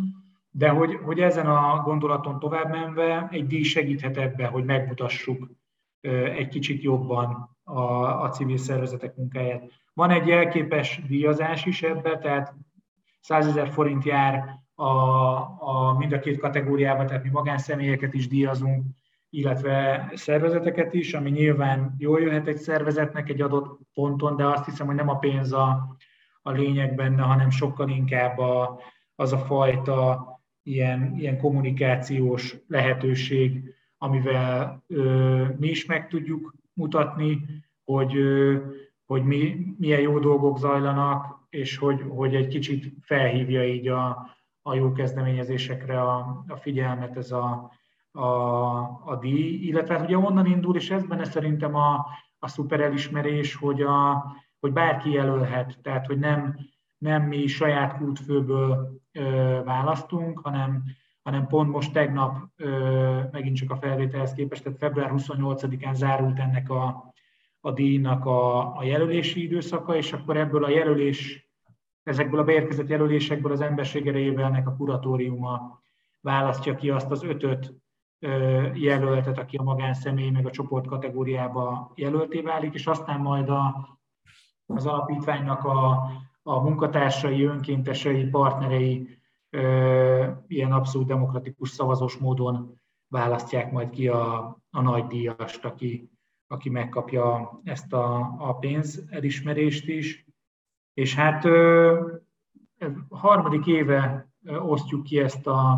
de hogy, hogy ezen a gondolaton tovább menve egy díj segíthet ebbe, hogy megmutassuk egy kicsit jobban a, a civil szervezetek munkáját. Van egy jelképes díjazás is ebbe, tehát 100 ezer forint jár a, a, mind a két kategóriában, tehát mi magánszemélyeket is díjazunk, illetve szervezeteket is, ami nyilván jól jöhet egy szervezetnek egy adott ponton, de azt hiszem, hogy nem a pénz a, a lényeg benne, hanem sokkal inkább a, az a fajta ilyen, ilyen kommunikációs lehetőség, amivel mi is meg tudjuk mutatni, hogy, hogy mi, milyen jó dolgok zajlanak, és hogy, hogy egy kicsit felhívja így a, a jó kezdeményezésekre a, a figyelmet ez a, a, a díj, illetve hát ugye onnan indul, és ez benne szerintem a, a szuper elismerés, hogy, a, hogy bárki jelölhet, tehát hogy nem, nem mi saját kultfőből ö, választunk, hanem, hanem pont most tegnap, ö, megint csak a felvételhez képest, tehát február 28-án zárult ennek a, a díjnak a, a jelölési időszaka, és akkor ebből a jelölés, ezekből a beérkezett jelölésekből az emberség erejével a kuratóriuma választja ki azt az ötöt jelöltet, aki a magánszemély meg a csoport kategóriába jelölté válik, és aztán majd a, az alapítványnak a, a munkatársai, önkéntesei, partnerei ilyen abszolút demokratikus szavazós módon választják majd ki a, a nagy díjast, aki, aki megkapja ezt a, a pénz elismerést is. És hát harmadik éve osztjuk ki ezt a,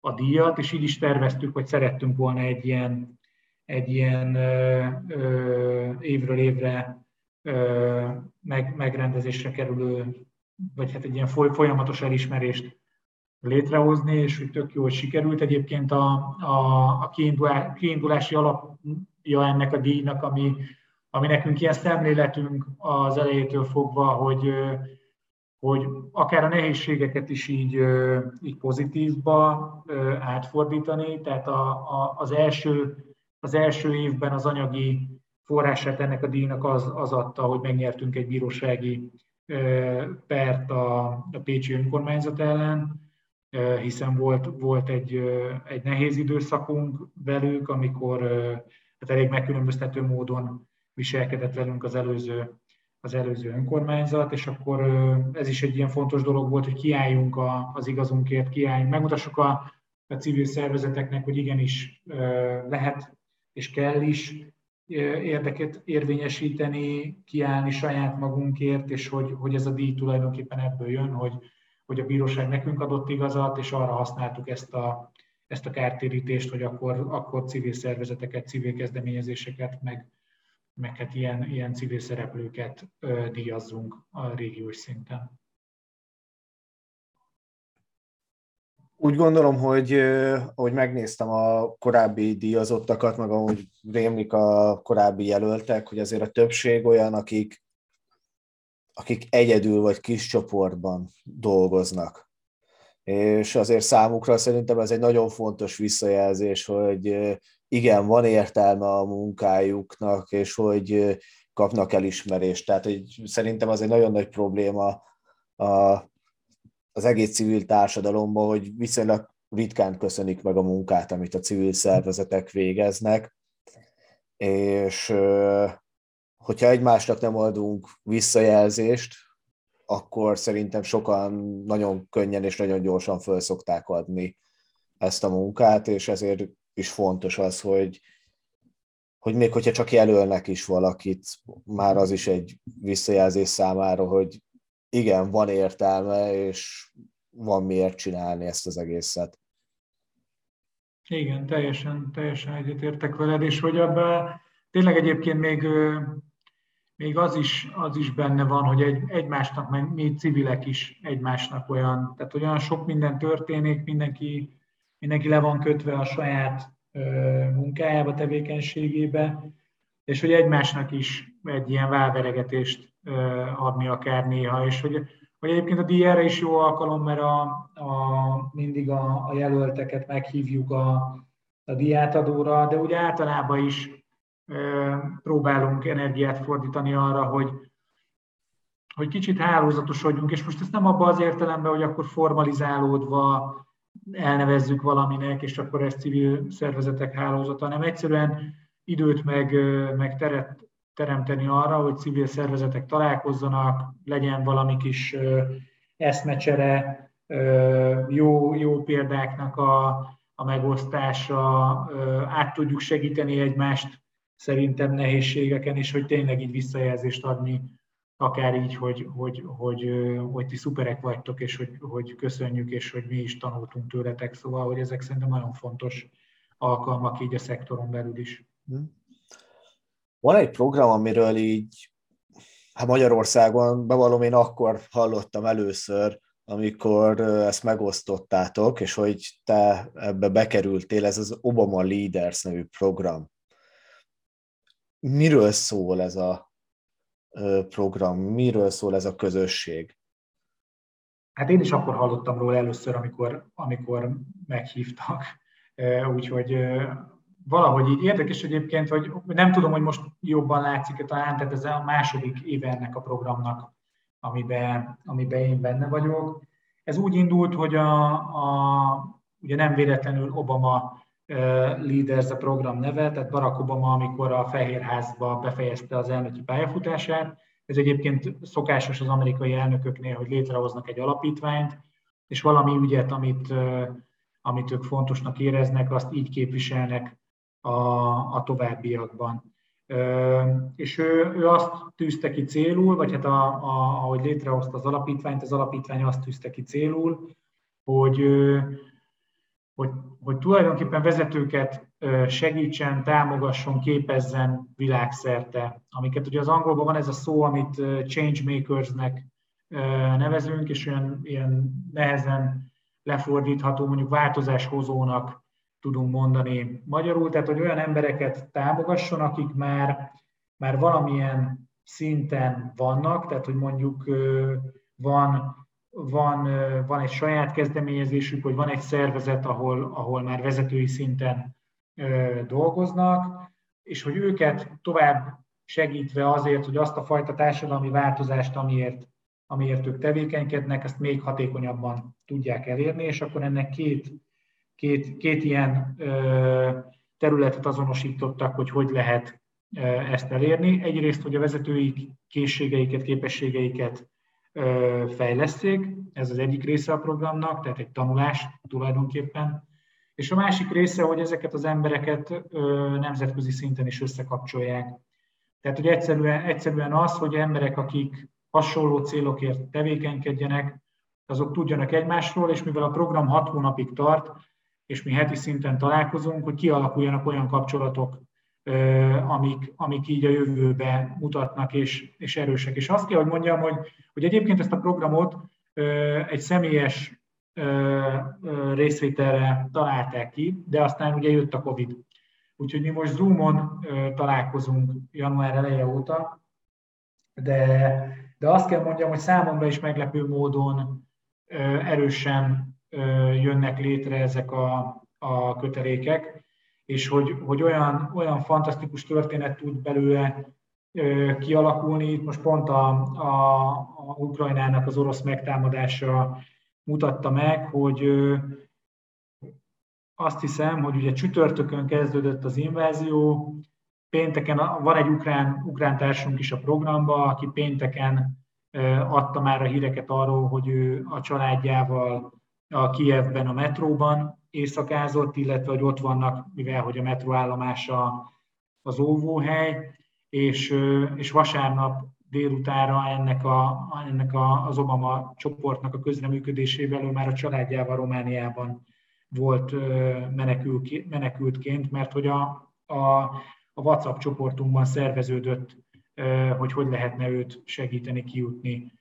a díjat, és így is terveztük, hogy szerettünk volna egy ilyen, egy ilyen ö, ö, évről évre ö, meg, megrendezésre kerülő, vagy hát egy ilyen folyamatos elismerést létrehozni, és hogy tök jó, sikerült. Egyébként a, a, a kiindulási alapja ennek a díjnak, ami, ami nekünk ilyen szemléletünk az elejétől fogva, hogy hogy akár a nehézségeket is így, így pozitívba átfordítani, tehát a, a, az, első, az első évben az anyagi forrását ennek a díjnak az, az adta, hogy megnyertünk egy bírósági pert a, a Pécsi önkormányzat ellen, hiszen volt, volt egy, egy nehéz időszakunk velük, amikor hát elég megkülönböztető módon viselkedett velünk az előző az előző önkormányzat, és akkor ez is egy ilyen fontos dolog volt, hogy kiálljunk az igazunkért, kiálljunk, megmutassuk a, a civil szervezeteknek, hogy igenis lehet és kell is érdeket érvényesíteni, kiállni saját magunkért, és hogy, hogy ez a díj tulajdonképpen ebből jön, hogy, hogy a bíróság nekünk adott igazat, és arra használtuk ezt a, ezt a kártérítést, hogy akkor, akkor civil szervezeteket, civil kezdeményezéseket, meg, meg hát ilyen, ilyen civil szereplőket díjazzunk a régiós szinten. Úgy gondolom, hogy ahogy megnéztem a korábbi díjazottakat, meg ahogy rémlik a korábbi jelöltek, hogy azért a többség olyan, akik, akik egyedül vagy kis csoportban dolgoznak. És azért számukra szerintem ez egy nagyon fontos visszajelzés, hogy igen, van értelme a munkájuknak, és hogy kapnak elismerést. Tehát hogy szerintem az egy nagyon nagy probléma a, az egész civil társadalomban, hogy viszonylag ritkán köszönik meg a munkát, amit a civil szervezetek végeznek, és hogyha egymásnak nem adunk visszajelzést, akkor szerintem sokan nagyon könnyen és nagyon gyorsan föl szokták adni ezt a munkát, és ezért is fontos az, hogy, hogy még hogyha csak jelölnek is valakit, már az is egy visszajelzés számára, hogy igen, van értelme, és van miért csinálni ezt az egészet. Igen, teljesen, teljesen egyetértek veled, és hogy abban tényleg egyébként még, még az, is, az is benne van, hogy egy, egymásnak, meg mi civilek is egymásnak olyan, tehát olyan sok minden történik, mindenki mindenki le van kötve a saját munkájába, tevékenységébe, és hogy egymásnak is egy ilyen válveregetést adni akár néha, és hogy, hogy egyébként a díj is jó alkalom, mert a, a, mindig a, a jelölteket meghívjuk a, a díjátadóra, de úgy általában is próbálunk energiát fordítani arra, hogy, hogy kicsit hálózatosodjunk, és most ezt nem abban az értelemben, hogy akkor formalizálódva elnevezzük valaminek, és akkor ez civil szervezetek hálózata, hanem egyszerűen időt meg, meg teret teremteni arra, hogy civil szervezetek találkozzanak, legyen valami kis eszmecsere, jó, jó példáknak a, a megosztása, át tudjuk segíteni egymást szerintem nehézségeken, és hogy tényleg így visszajelzést adni akár így, hogy, hogy, hogy, hogy ti szuperek vagytok, és hogy, hogy köszönjük, és hogy mi is tanultunk tőletek. Szóval, hogy ezek szerintem nagyon fontos alkalmak így a szektoron belül is. Hm. Van egy program, amiről így hát Magyarországon, bevallom, én akkor hallottam először, amikor ezt megosztottátok, és hogy te ebbe bekerültél, ez az Obama Leaders nevű program. Miről szól ez a program? Miről szól ez a közösség? Hát én is akkor hallottam róla először, amikor, amikor meghívtak. Úgyhogy valahogy így érdekes egyébként, hogy nem tudom, hogy most jobban látszik talán, tehát ez a második éve ennek a programnak, amiben, amiben én benne vagyok. Ez úgy indult, hogy a, a, ugye nem véletlenül Obama Leaders a program neve, tehát Barack Obama, amikor a Fehérházba befejezte az elnöki pályafutását, ez egyébként szokásos az amerikai elnököknél, hogy létrehoznak egy alapítványt, és valami ügyet, amit, amit ők fontosnak éreznek, azt így képviselnek a, a továbbiakban. És ő, ő azt tűzte ki célul, vagy hát a, a, ahogy létrehozta az alapítványt, az alapítvány azt tűzte ki célul, hogy, hogy, hogy tulajdonképpen vezetőket segítsen, támogasson, képezzen világszerte. Amiket ugye az angolban van ez a szó, amit changemakersnek nevezünk, és olyan ilyen nehezen lefordítható, mondjuk változáshozónak tudunk mondani magyarul, tehát hogy olyan embereket támogasson, akik már, már valamilyen szinten vannak, tehát hogy mondjuk van, van, van egy saját kezdeményezésük, vagy van egy szervezet, ahol, ahol már vezetői szinten dolgoznak, és hogy őket tovább segítve azért, hogy azt a fajta társadalmi változást, amiért, amiért ők tevékenykednek, ezt még hatékonyabban tudják elérni, és akkor ennek két két, két ilyen területet azonosítottak, hogy hogy lehet ezt elérni. Egyrészt, hogy a vezetői készségeiket, képességeiket fejleszték, ez az egyik része a programnak, tehát egy tanulás tulajdonképpen. És a másik része, hogy ezeket az embereket nemzetközi szinten is összekapcsolják. Tehát, hogy egyszerűen, egyszerűen az, hogy emberek, akik hasonló célokért tevékenykedjenek, azok tudjanak egymásról, és mivel a program hat hónapig tart, és mi heti szinten találkozunk, hogy kialakuljanak olyan kapcsolatok, amik, amik így a jövőbe mutatnak és, és erősek. És azt kell, hogy mondjam, hogy, hogy egyébként ezt a programot egy személyes részvételre találták ki, de aztán ugye jött a Covid. Úgyhogy mi most Zoomon találkozunk január eleje óta, de, de azt kell mondjam, hogy számomra is meglepő módon erősen jönnek létre ezek a, a kötelékek, és hogy, hogy olyan, olyan fantasztikus történet tud belőle kialakulni. Itt most pont a, a, a Ukrajnának az orosz megtámadása mutatta meg, hogy azt hiszem, hogy ugye csütörtökön kezdődött az invázió, pénteken van egy ukrán, ukrán társunk is a programba, aki pénteken adta már a híreket arról, hogy ő a családjával a Kievben a metróban éjszakázott, illetve hogy ott vannak, mivel hogy a metróállomása az óvóhely, és, és vasárnap délutára ennek, a, ennek a, az Obama csoportnak a közreműködésével ő már a családjával Romániában volt menekül, menekültként, mert hogy a, a, a WhatsApp csoportunkban szerveződött, hogy hogy lehetne őt segíteni kijutni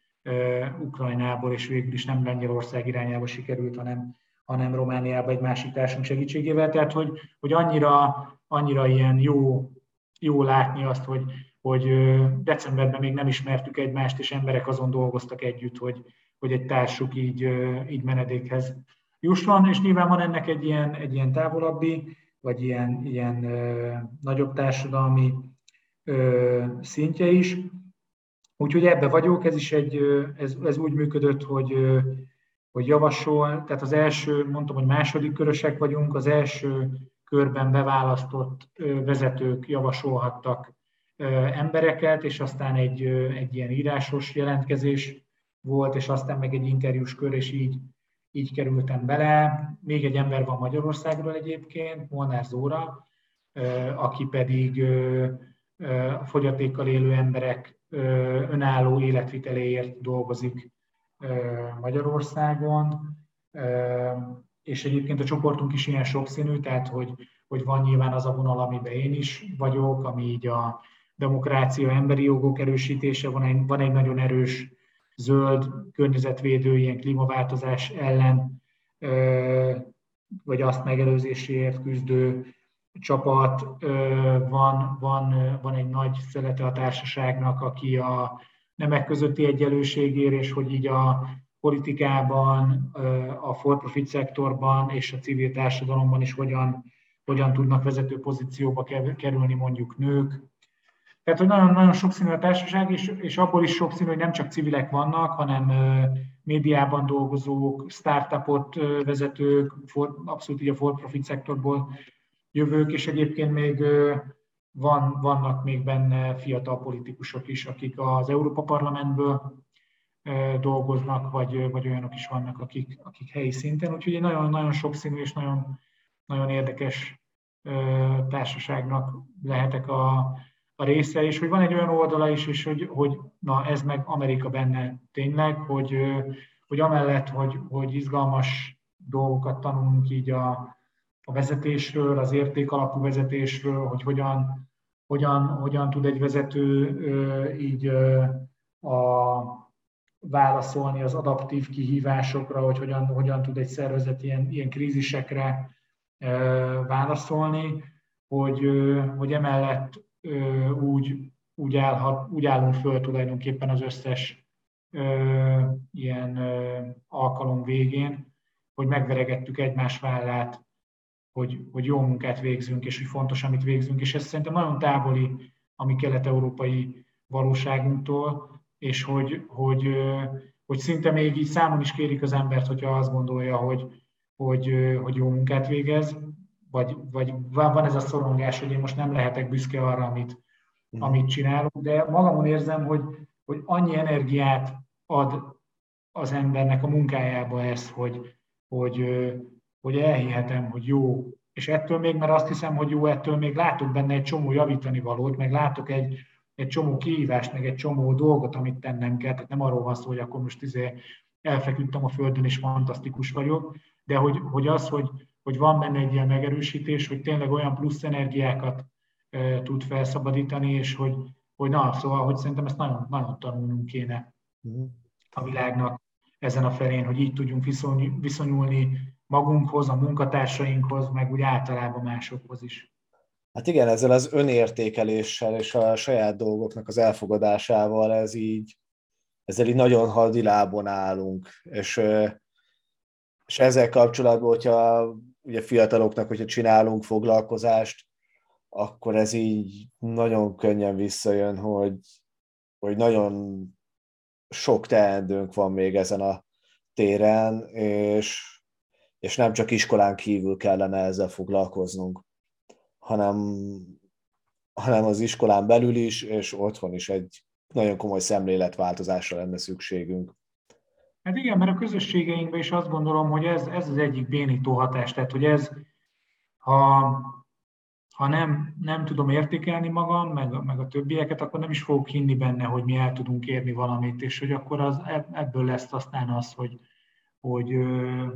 Ukrajnából, és végül is nem Lengyelország irányába sikerült, hanem, hanem Romániába egy másik társunk segítségével. Tehát, hogy, hogy annyira, annyira ilyen jó, jó látni azt, hogy, hogy decemberben még nem ismertük egymást, és emberek azon dolgoztak együtt, hogy, hogy egy társuk így, így menedékhez jusson, és nyilván van ennek egy ilyen, egy ilyen távolabbi, vagy ilyen, ilyen ö, nagyobb társadalmi ö, szintje is. Úgyhogy ebbe vagyok, ez is egy, ez, ez úgy működött, hogy, hogy javasol, tehát az első, mondtam, hogy második körösek vagyunk, az első körben beválasztott vezetők javasolhattak embereket, és aztán egy, egy ilyen írásos jelentkezés volt, és aztán meg egy interjús kör, és így, így kerültem bele. Még egy ember van Magyarországról egyébként, Molnár Zóra, aki pedig a fogyatékkal élő emberek önálló életviteléért dolgozik Magyarországon, és egyébként a csoportunk is ilyen sokszínű, tehát hogy, hogy van nyilván az a vonal, amiben én is vagyok, ami így a demokrácia, emberi jogok erősítése, van egy, van egy nagyon erős zöld környezetvédő, ilyen klímaváltozás ellen, vagy azt megelőzéséért küzdő csapat, van, van, van egy nagy szelete a társaságnak, aki a nemek közötti egyenlőségért, és hogy így a politikában, a for-profit szektorban és a civil társadalomban is hogyan, hogyan tudnak vezető pozícióba kerülni mondjuk nők. Tehát, hogy nagyon, nagyon sokszínű a társaság, és, és abból is sokszínű, hogy nem csak civilek vannak, hanem médiában dolgozók, startupot vezetők, for, abszolút így a for-profit szektorból jövők, és egyébként még van, vannak még benne fiatal politikusok is, akik az Európa Parlamentből dolgoznak, vagy, vagy olyanok is vannak, akik, akik helyi szinten. Úgyhogy egy nagyon, nagyon sokszínű és nagyon, nagyon érdekes társaságnak lehetek a, a része, és hogy van egy olyan oldala is, és hogy, hogy na ez meg Amerika benne tényleg, hogy, hogy amellett, hogy, hogy izgalmas dolgokat tanulunk így a, a vezetésről, az érték alapú vezetésről, hogy hogyan, hogyan, hogyan tud egy vezető így a, válaszolni az adaptív kihívásokra, hogy hogyan, hogyan tud egy szervezet ilyen, ilyen krízisekre válaszolni, hogy, hogy emellett úgy, úgy, állhat, úgy állunk föl tulajdonképpen az összes ilyen alkalom végén, hogy megveregettük egymás vállát hogy, hogy jó munkát végzünk, és hogy fontos, amit végzünk, és ez szerintem nagyon távoli a mi kelet-európai valóságunktól, és hogy, hogy, hogy szinte még így számon is kérik az embert, hogyha azt gondolja, hogy, hogy, hogy jó munkát végez, vagy, vagy van ez a szorongás, hogy én most nem lehetek büszke arra, amit, mm. amit csinálok, de magamon érzem, hogy, hogy annyi energiát ad az embernek a munkájába ez, hogy, hogy, hogy elhihetem, hogy jó, és ettől még, mert azt hiszem, hogy jó, ettől még látok benne egy csomó javítani valót, meg látok egy, egy csomó kihívást, meg egy csomó dolgot, amit tennem kell. Tehát nem arról van szó, hogy akkor most izé elfeküdtem a földön, és fantasztikus vagyok, de hogy, hogy az, hogy, hogy van benne egy ilyen megerősítés, hogy tényleg olyan plusz energiákat e, tud felszabadítani, és hogy, hogy na, szóval, hogy szerintem ezt nagyon, nagyon tanulnunk kéne mhm. a világnak ezen a felén, hogy így tudjunk viszonyulni magunkhoz, a munkatársainkhoz, meg úgy általában másokhoz is. Hát igen, ezzel az önértékeléssel és a saját dolgoknak az elfogadásával ez így, ezzel így nagyon hadilábon állunk, és, és ezzel kapcsolatban, hogyha ugye fiataloknak, hogyha csinálunk foglalkozást, akkor ez így nagyon könnyen visszajön, hogy, hogy nagyon sok teendőnk van még ezen a téren, és és nem csak iskolán kívül kellene ezzel foglalkoznunk, hanem, hanem az iskolán belül is, és otthon is egy nagyon komoly szemléletváltozásra lenne szükségünk. Hát igen, mert a közösségeinkben is azt gondolom, hogy ez, ez az egyik bénító hatás, tehát hogy ez, ha, ha nem, nem tudom értékelni magam, meg, meg a többieket, akkor nem is fogok hinni benne, hogy mi el tudunk érni valamit, és hogy akkor az, ebből lesz aztán az, hogy, hogy,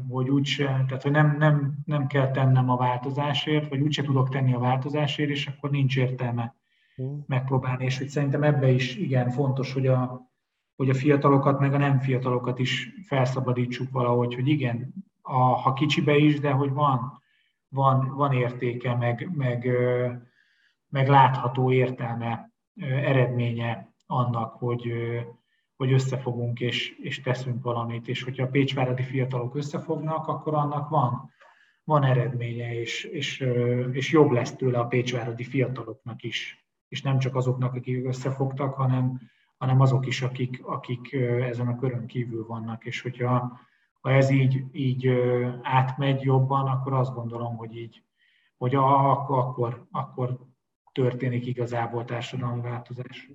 hogy úgyse, tehát hogy nem, nem, nem kell tennem a változásért, vagy úgyse tudok tenni a változásért, és akkor nincs értelme hmm. megpróbálni. És hogy szerintem ebbe is igen fontos, hogy a, hogy a fiatalokat, meg a nem fiatalokat is felszabadítsuk valahogy, hogy igen, a, ha kicsibe is, de hogy van, van, van értéke, meg, meg, meg látható értelme, eredménye annak, hogy, hogy összefogunk és, és teszünk valamit, és hogyha a Pécsváradi fiatalok összefognak, akkor annak van, van eredménye, és, és, és jobb lesz tőle a Pécsváradi fiataloknak is, és nem csak azoknak, akik összefogtak, hanem, hanem azok is, akik, akik ezen a körön kívül vannak, és hogyha ha ez így, így átmegy jobban, akkor azt gondolom, hogy így, hogy akkor, akkor történik igazából társadalmi változás.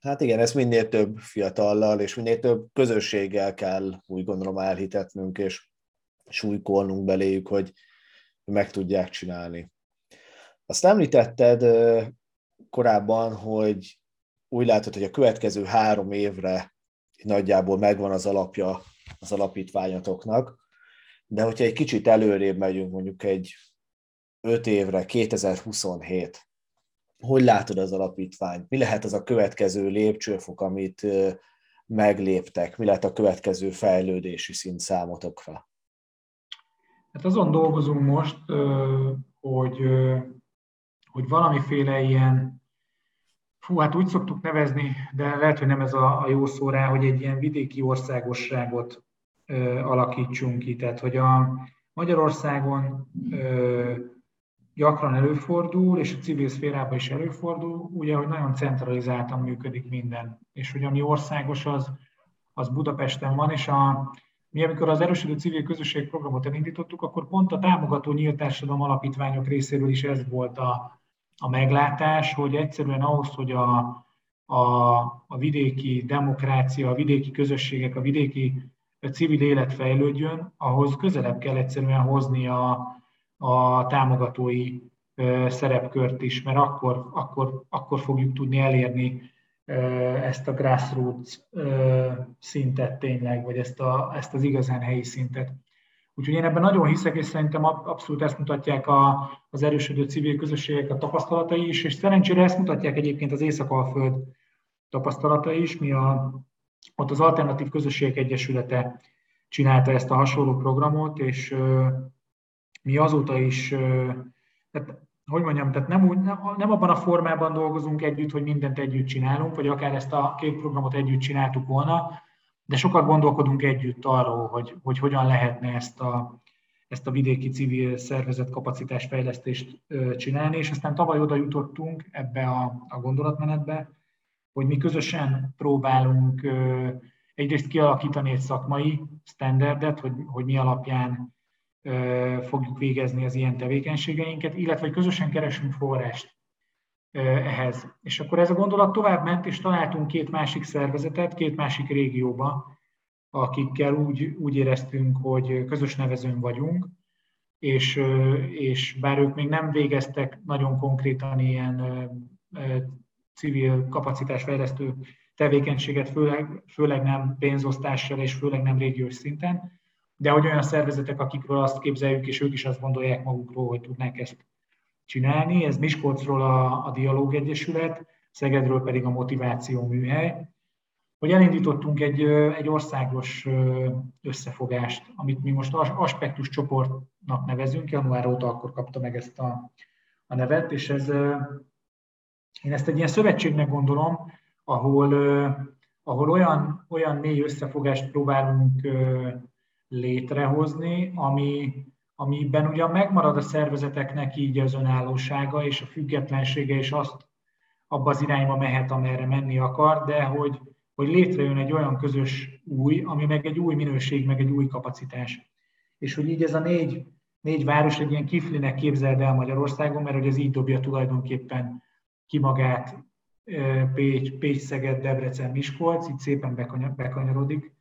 Hát igen, ezt minél több fiatallal és minél több közösséggel kell úgy gondolom elhitetnünk és súlykolnunk beléjük, hogy meg tudják csinálni. Azt említetted korábban, hogy úgy látod, hogy a következő három évre nagyjából megvan az alapja az alapítványotoknak, de hogyha egy kicsit előrébb megyünk, mondjuk egy öt évre, 2027, hogy látod az alapítványt? Mi lehet az a következő lépcsőfok, amit megléptek? Mi lehet a következő fejlődési szint számotokra? Hát azon dolgozunk most, hogy, hogy valamiféle ilyen, fú, hát úgy szoktuk nevezni, de lehet, hogy nem ez a, jó szó rá, hogy egy ilyen vidéki országosságot alakítsunk ki. Tehát, hogy a Magyarországon gyakran előfordul, és a civil szférában is előfordul, ugye, hogy nagyon centralizáltan működik minden. És hogy ami országos, az, az Budapesten van, és a, mi amikor az erősödő civil közösség programot elindítottuk, akkor pont a támogató nyílt társadalom alapítványok részéről is ez volt a, a meglátás, hogy egyszerűen ahhoz, hogy a, a, a vidéki demokrácia, a vidéki közösségek, a vidéki civil élet fejlődjön, ahhoz közelebb kell egyszerűen hozni a, a támogatói szerepkört is, mert akkor, akkor, akkor fogjuk tudni elérni ezt a grassroots szintet tényleg, vagy ezt, a, ezt az igazán helyi szintet. Úgyhogy én ebben nagyon hiszek, és szerintem abszolút ezt mutatják a, az erősödő civil közösségek a tapasztalatai is, és szerencsére ezt mutatják egyébként az Észak-Alföld tapasztalatai is. Mi a, ott az Alternatív Közösségek Egyesülete csinálta ezt a hasonló programot, és mi azóta is, tehát, hogy mondjam, tehát nem, úgy, nem abban a formában dolgozunk együtt, hogy mindent együtt csinálunk, vagy akár ezt a két programot együtt csináltuk volna, de sokat gondolkodunk együtt arról, hogy, hogy hogyan lehetne ezt a, ezt a vidéki civil szervezet kapacitásfejlesztést csinálni, és aztán tavaly oda jutottunk ebbe a, a gondolatmenetbe, hogy mi közösen próbálunk egyrészt kialakítani egy szakmai standardet, hogy, hogy mi alapján fogjuk végezni az ilyen tevékenységeinket, illetve hogy közösen keresünk forrást ehhez. És akkor ez a gondolat tovább ment, és találtunk két másik szervezetet, két másik régióba, akikkel úgy, úgy éreztünk, hogy közös nevezőn vagyunk, és, és bár ők még nem végeztek nagyon konkrétan ilyen civil kapacitásfejlesztő tevékenységet, főleg, főleg nem pénzosztással és főleg nem régiós szinten, de hogy olyan szervezetek, akikről azt képzeljük, és ők is azt gondolják magukról, hogy tudnák ezt csinálni. Ez Miskolcról a, a Dialóg Egyesület, Szegedről pedig a Motiváció Műhely, hogy elindítottunk egy, egy országos összefogást, amit mi most aspektus csoportnak nevezünk, január óta akkor kapta meg ezt a, a nevet, és ez, én ezt egy ilyen szövetségnek gondolom, ahol, ahol olyan, olyan mély összefogást próbálunk létrehozni, ami, amiben ugyan megmarad a szervezeteknek így az önállósága és a függetlensége, és azt abba az irányba mehet, amerre menni akar, de hogy, hogy létrejön egy olyan közös új, ami meg egy új minőség, meg egy új kapacitás. És hogy így ez a négy, négy város egy ilyen kiflinek képzeld el Magyarországon, mert hogy ez így dobja tulajdonképpen ki magát Pécs, Pécs Szeged, Debrecen, Miskolc, itt szépen bekanyarodik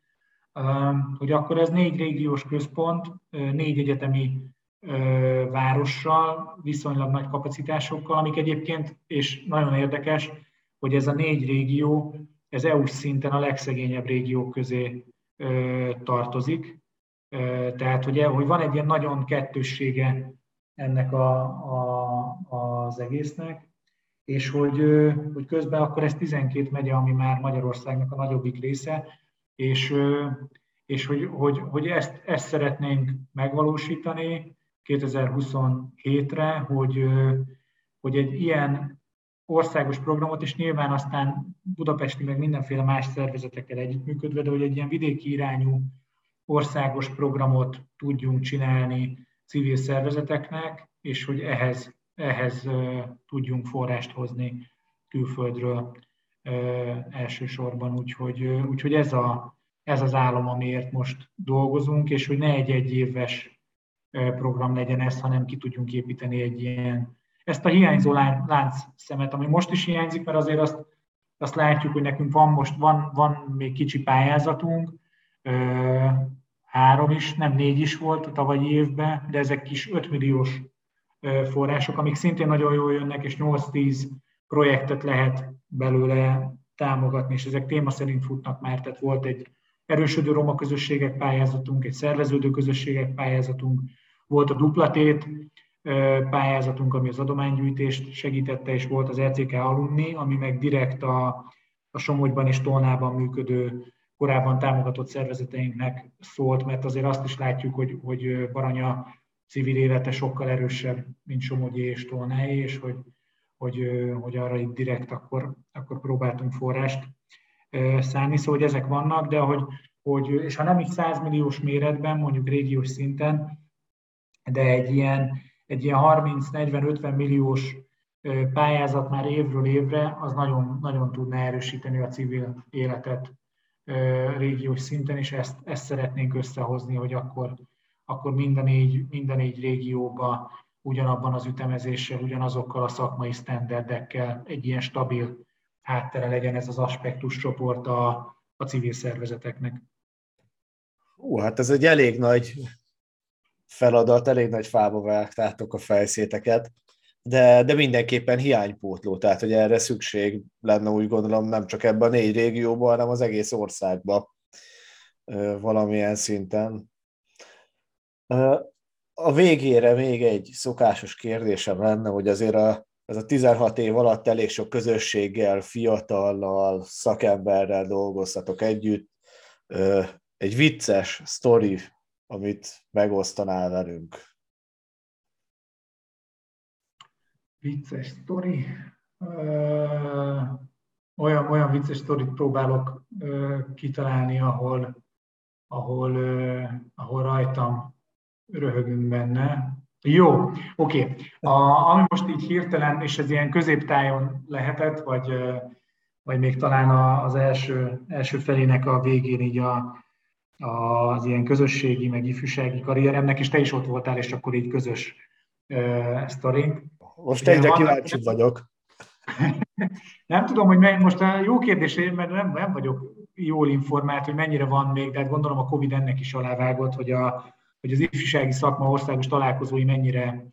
hogy akkor ez négy régiós központ, négy egyetemi várossal, viszonylag nagy kapacitásokkal, amik egyébként, és nagyon érdekes, hogy ez a négy régió, ez EU-s szinten a legszegényebb régiók közé tartozik. Tehát, hogy, hogy van egy ilyen nagyon kettőssége ennek a, a, az egésznek, és hogy, hogy közben akkor ez 12 megye, ami már Magyarországnak a nagyobbik része, és, és hogy, hogy, hogy ezt, ezt szeretnénk megvalósítani 2027-re, hogy, hogy egy ilyen országos programot, és nyilván aztán budapesti meg mindenféle más szervezetekkel együttműködve, de hogy egy ilyen vidéki irányú országos programot tudjunk csinálni civil szervezeteknek, és hogy ehhez, ehhez tudjunk forrást hozni külföldről elsősorban, úgyhogy, úgyhogy ez, a, ez az állam, amiért most dolgozunk, és hogy ne egy egyéves program legyen ez, hanem ki tudjunk építeni egy ilyen, ezt a hiányzó lánc szemet, ami most is hiányzik, mert azért azt, azt látjuk, hogy nekünk van most, van, van még kicsi pályázatunk, három is, nem négy is volt a tavalyi évben, de ezek kis 5 milliós források, amik szintén nagyon jól jönnek, és 8-10 projektet lehet belőle támogatni, és ezek téma szerint futnak már, tehát volt egy erősödő roma közösségek pályázatunk, egy szerveződő közösségek pályázatunk, volt a duplatét pályázatunk, ami az adománygyűjtést segítette, és volt az RCK alumni, ami meg direkt a, a Somogyban és Tolnában működő korábban támogatott szervezeteinknek szólt, mert azért azt is látjuk, hogy, hogy Baranya civil élete sokkal erősebb, mint Somogyi és Tolnái, és hogy, hogy, hogy arra itt direkt akkor, akkor próbáltunk forrást szállni, szóval hogy ezek vannak, de hogy, hogy és ha nem is 100 milliós méretben, mondjuk régiós szinten, de egy ilyen, egy ilyen 30-40-50 milliós pályázat már évről évre, az nagyon, nagyon tudna erősíteni a civil életet régiós szinten, és ezt, ezt szeretnénk összehozni, hogy akkor, akkor minden, négy, minden négy régióba ugyanabban az ütemezéssel, ugyanazokkal a szakmai sztenderdekkel egy ilyen stabil háttere legyen ez az aspektus csoport a, a civil szervezeteknek. Hú, hát ez egy elég nagy feladat, elég nagy fába vágtátok a fejszéteket, de, de mindenképpen hiánypótló, tehát hogy erre szükség lenne úgy gondolom nem csak ebben a négy régióban, hanem az egész országban valamilyen szinten. A végére még egy szokásos kérdésem lenne, hogy azért a, ez a 16 év alatt elég sok közösséggel, fiatallal, szakemberrel dolgoztatok együtt. Egy vicces sztori, amit megosztanál velünk. Vicces sztori? olyan, olyan vicces sztorit próbálok kitalálni, ahol, ahol, ahol rajtam röhögünk benne. Jó, oké. Okay. Ami most így hirtelen, és ez ilyen középtájon lehetett, vagy, vagy még talán az első, első felének a végén így a, az ilyen közösségi, meg ifjúsági karrieremnek, és te is ott voltál, és akkor így közös uh, sztorink. Most egyre kíváncsi vagyok. nem tudom, hogy mely, most a jó kérdés, mert nem, nem vagyok jól informált, hogy mennyire van még, de hát gondolom a Covid ennek is alávágott, hogy a, hogy az ifjúsági szakma országos találkozói mennyire,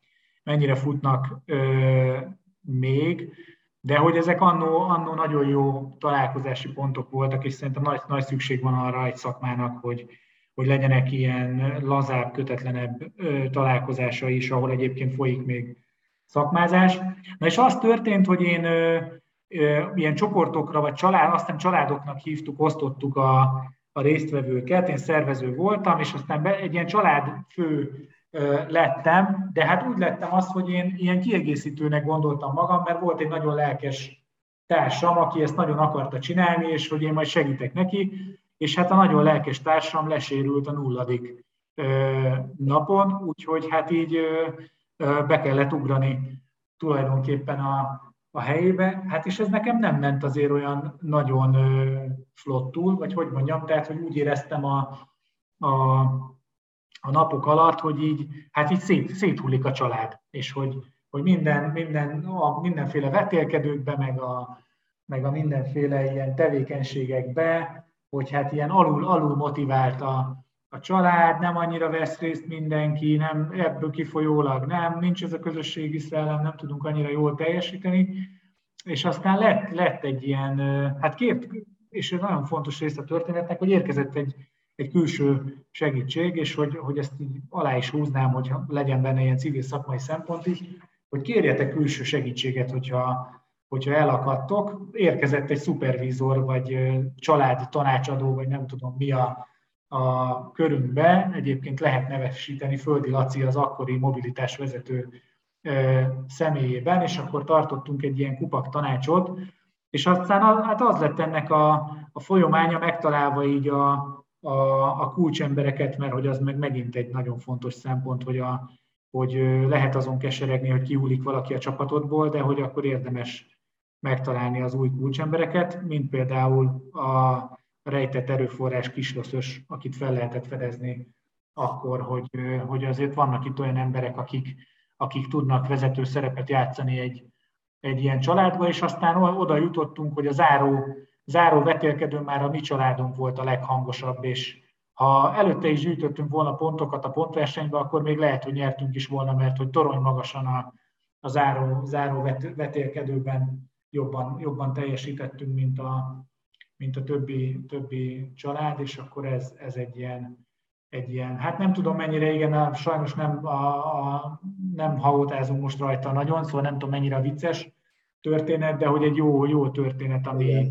mennyire futnak ö, még, de hogy ezek annó, annó nagyon jó találkozási pontok voltak, és szerintem nagy, nagy szükség van arra egy szakmának, hogy, hogy legyenek ilyen lazább, kötetlenebb ö, találkozása is, ahol egyébként folyik még szakmázás. Na és az történt, hogy én ö, ö, ilyen csoportokra, vagy család, aztán családoknak hívtuk, osztottuk a, a résztvevőket, én szervező voltam, és aztán be, egy ilyen családfő lettem, de hát úgy lettem az, hogy én ilyen kiegészítőnek gondoltam magam, mert volt egy nagyon lelkes társam, aki ezt nagyon akarta csinálni, és hogy én majd segítek neki, és hát a nagyon lelkes társam lesérült a nulladik napon, úgyhogy hát így be kellett ugrani tulajdonképpen a, a helyébe, hát és ez nekem nem ment azért olyan nagyon flottul, vagy hogy mondjam, tehát hogy úgy éreztem a, a, a napok alatt, hogy így, hát így szét, széthullik a család, és hogy, hogy minden, minden, a mindenféle vetélkedőkbe, meg a, meg a mindenféle ilyen tevékenységekbe, hogy hát ilyen alul, alul motivált a, a család, nem annyira vesz részt mindenki, nem ebből kifolyólag nem, nincs ez a közösségi szellem, nem tudunk annyira jól teljesíteni, és aztán lett, lett egy ilyen, hát kért, és ez nagyon fontos része a történetnek, hogy érkezett egy, egy külső segítség, és hogy, hogy ezt így alá is húznám, hogy legyen benne ilyen civil szakmai szempont is, hogy kérjetek külső segítséget, hogyha, hogyha elakadtok. Érkezett egy szupervízor, vagy család tanácsadó, vagy nem tudom mi a, a körünkbe. Egyébként lehet nevesíteni Földi Laci, az akkori mobilitás vezető személyében, és akkor tartottunk egy ilyen kupak tanácsot, és aztán hát az lett ennek a, a folyománya megtalálva így a, a, a kulcsembereket, mert hogy az meg megint egy nagyon fontos szempont, hogy, a, hogy lehet azon keseregni, hogy kiúlik valaki a csapatodból, de hogy akkor érdemes megtalálni az új kulcsembereket, mint például a rejtett erőforrás kisloszos, akit fel lehetett fedezni akkor, hogy, hogy azért vannak itt olyan emberek, akik, akik tudnak vezető szerepet játszani egy, egy ilyen családba, és aztán oda jutottunk, hogy a záró, záró vetélkedő már a mi családunk volt a leghangosabb, és ha előtte is gyűjtöttünk volna pontokat a pontversenybe, akkor még lehet, hogy nyertünk is volna, mert hogy torony magasan a, a záró, záró vet, vetélkedőben jobban, jobban teljesítettünk, mint a, mint a többi, többi család, és akkor ez, ez egy ilyen, egy ilyen, hát nem tudom mennyire, igen, sajnos nem, a, a, nem haótázunk most rajta nagyon, szóval nem tudom mennyire vicces történet, de hogy egy jó, jó történet, ami,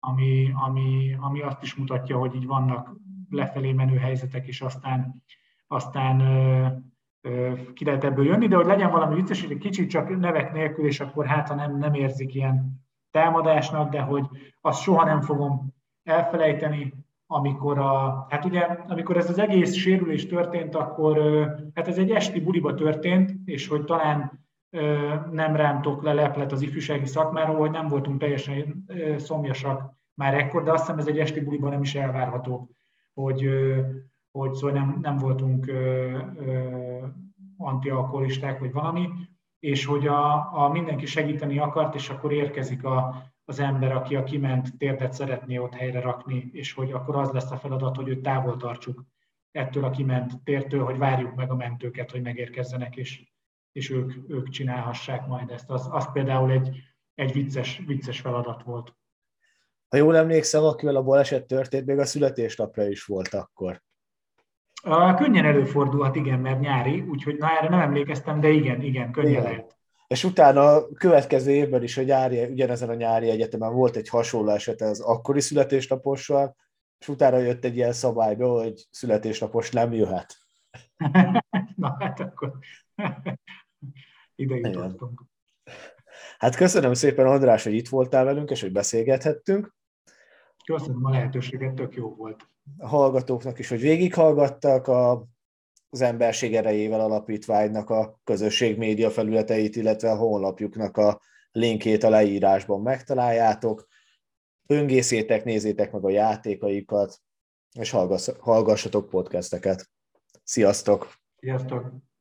ami, ami, ami azt is mutatja, hogy így vannak lefelé menő helyzetek, és aztán, aztán ö, ö, ki lehet ebből jönni, de hogy legyen valami vicces, hogy egy kicsit csak nevek nélkül, és akkor hát, ha nem, nem érzik ilyen támadásnak, de hogy azt soha nem fogom elfelejteni, amikor, a, hát ugye, amikor ez az egész sérülés történt, akkor hát ez egy esti buliba történt, és hogy talán nem rántok le leplet az ifjúsági szakmáról, hogy nem voltunk teljesen szomjasak már ekkor, de azt hiszem ez egy esti buliban nem is elvárható, hogy, hogy szóval nem, nem voltunk antialkoholisták, vagy valami, és hogy a, a mindenki segíteni akart, és akkor érkezik a, az ember, aki a kiment térdet szeretné ott helyre rakni, és hogy akkor az lesz a feladat, hogy őt távol tartsuk ettől a kiment tértől, hogy várjuk meg a mentőket, hogy megérkezzenek, és, és ők, ők csinálhassák majd ezt. Az, az például egy, egy vicces, vicces feladat volt. Ha jól emlékszem, akivel a baleset történt, még a születésnapra is volt akkor. A, könnyen előfordulhat, igen, mert nyári, úgyhogy na erre nem emlékeztem, de igen, igen, könnyen igen. lehet. És utána a következő évben is a nyári, ugyanezen a nyári egyetemen volt egy hasonló eset az akkori születésnapossal, és utána jött egy ilyen szabályba, hogy születésnapos nem jöhet. Na hát akkor ide jutottunk. Hát köszönöm szépen, András, hogy itt voltál velünk, és hogy beszélgethettünk. Köszönöm a lehetőséget, tök jó volt. A hallgatóknak is, hogy végighallgattak a, az Emberség Erejével Alapítványnak a közösség média felületeit, illetve a honlapjuknak a linkét a leírásban megtaláljátok. Öngészétek, nézzétek meg a játékaikat, és hallgassatok podcasteket. Sziasztok! Sziasztok!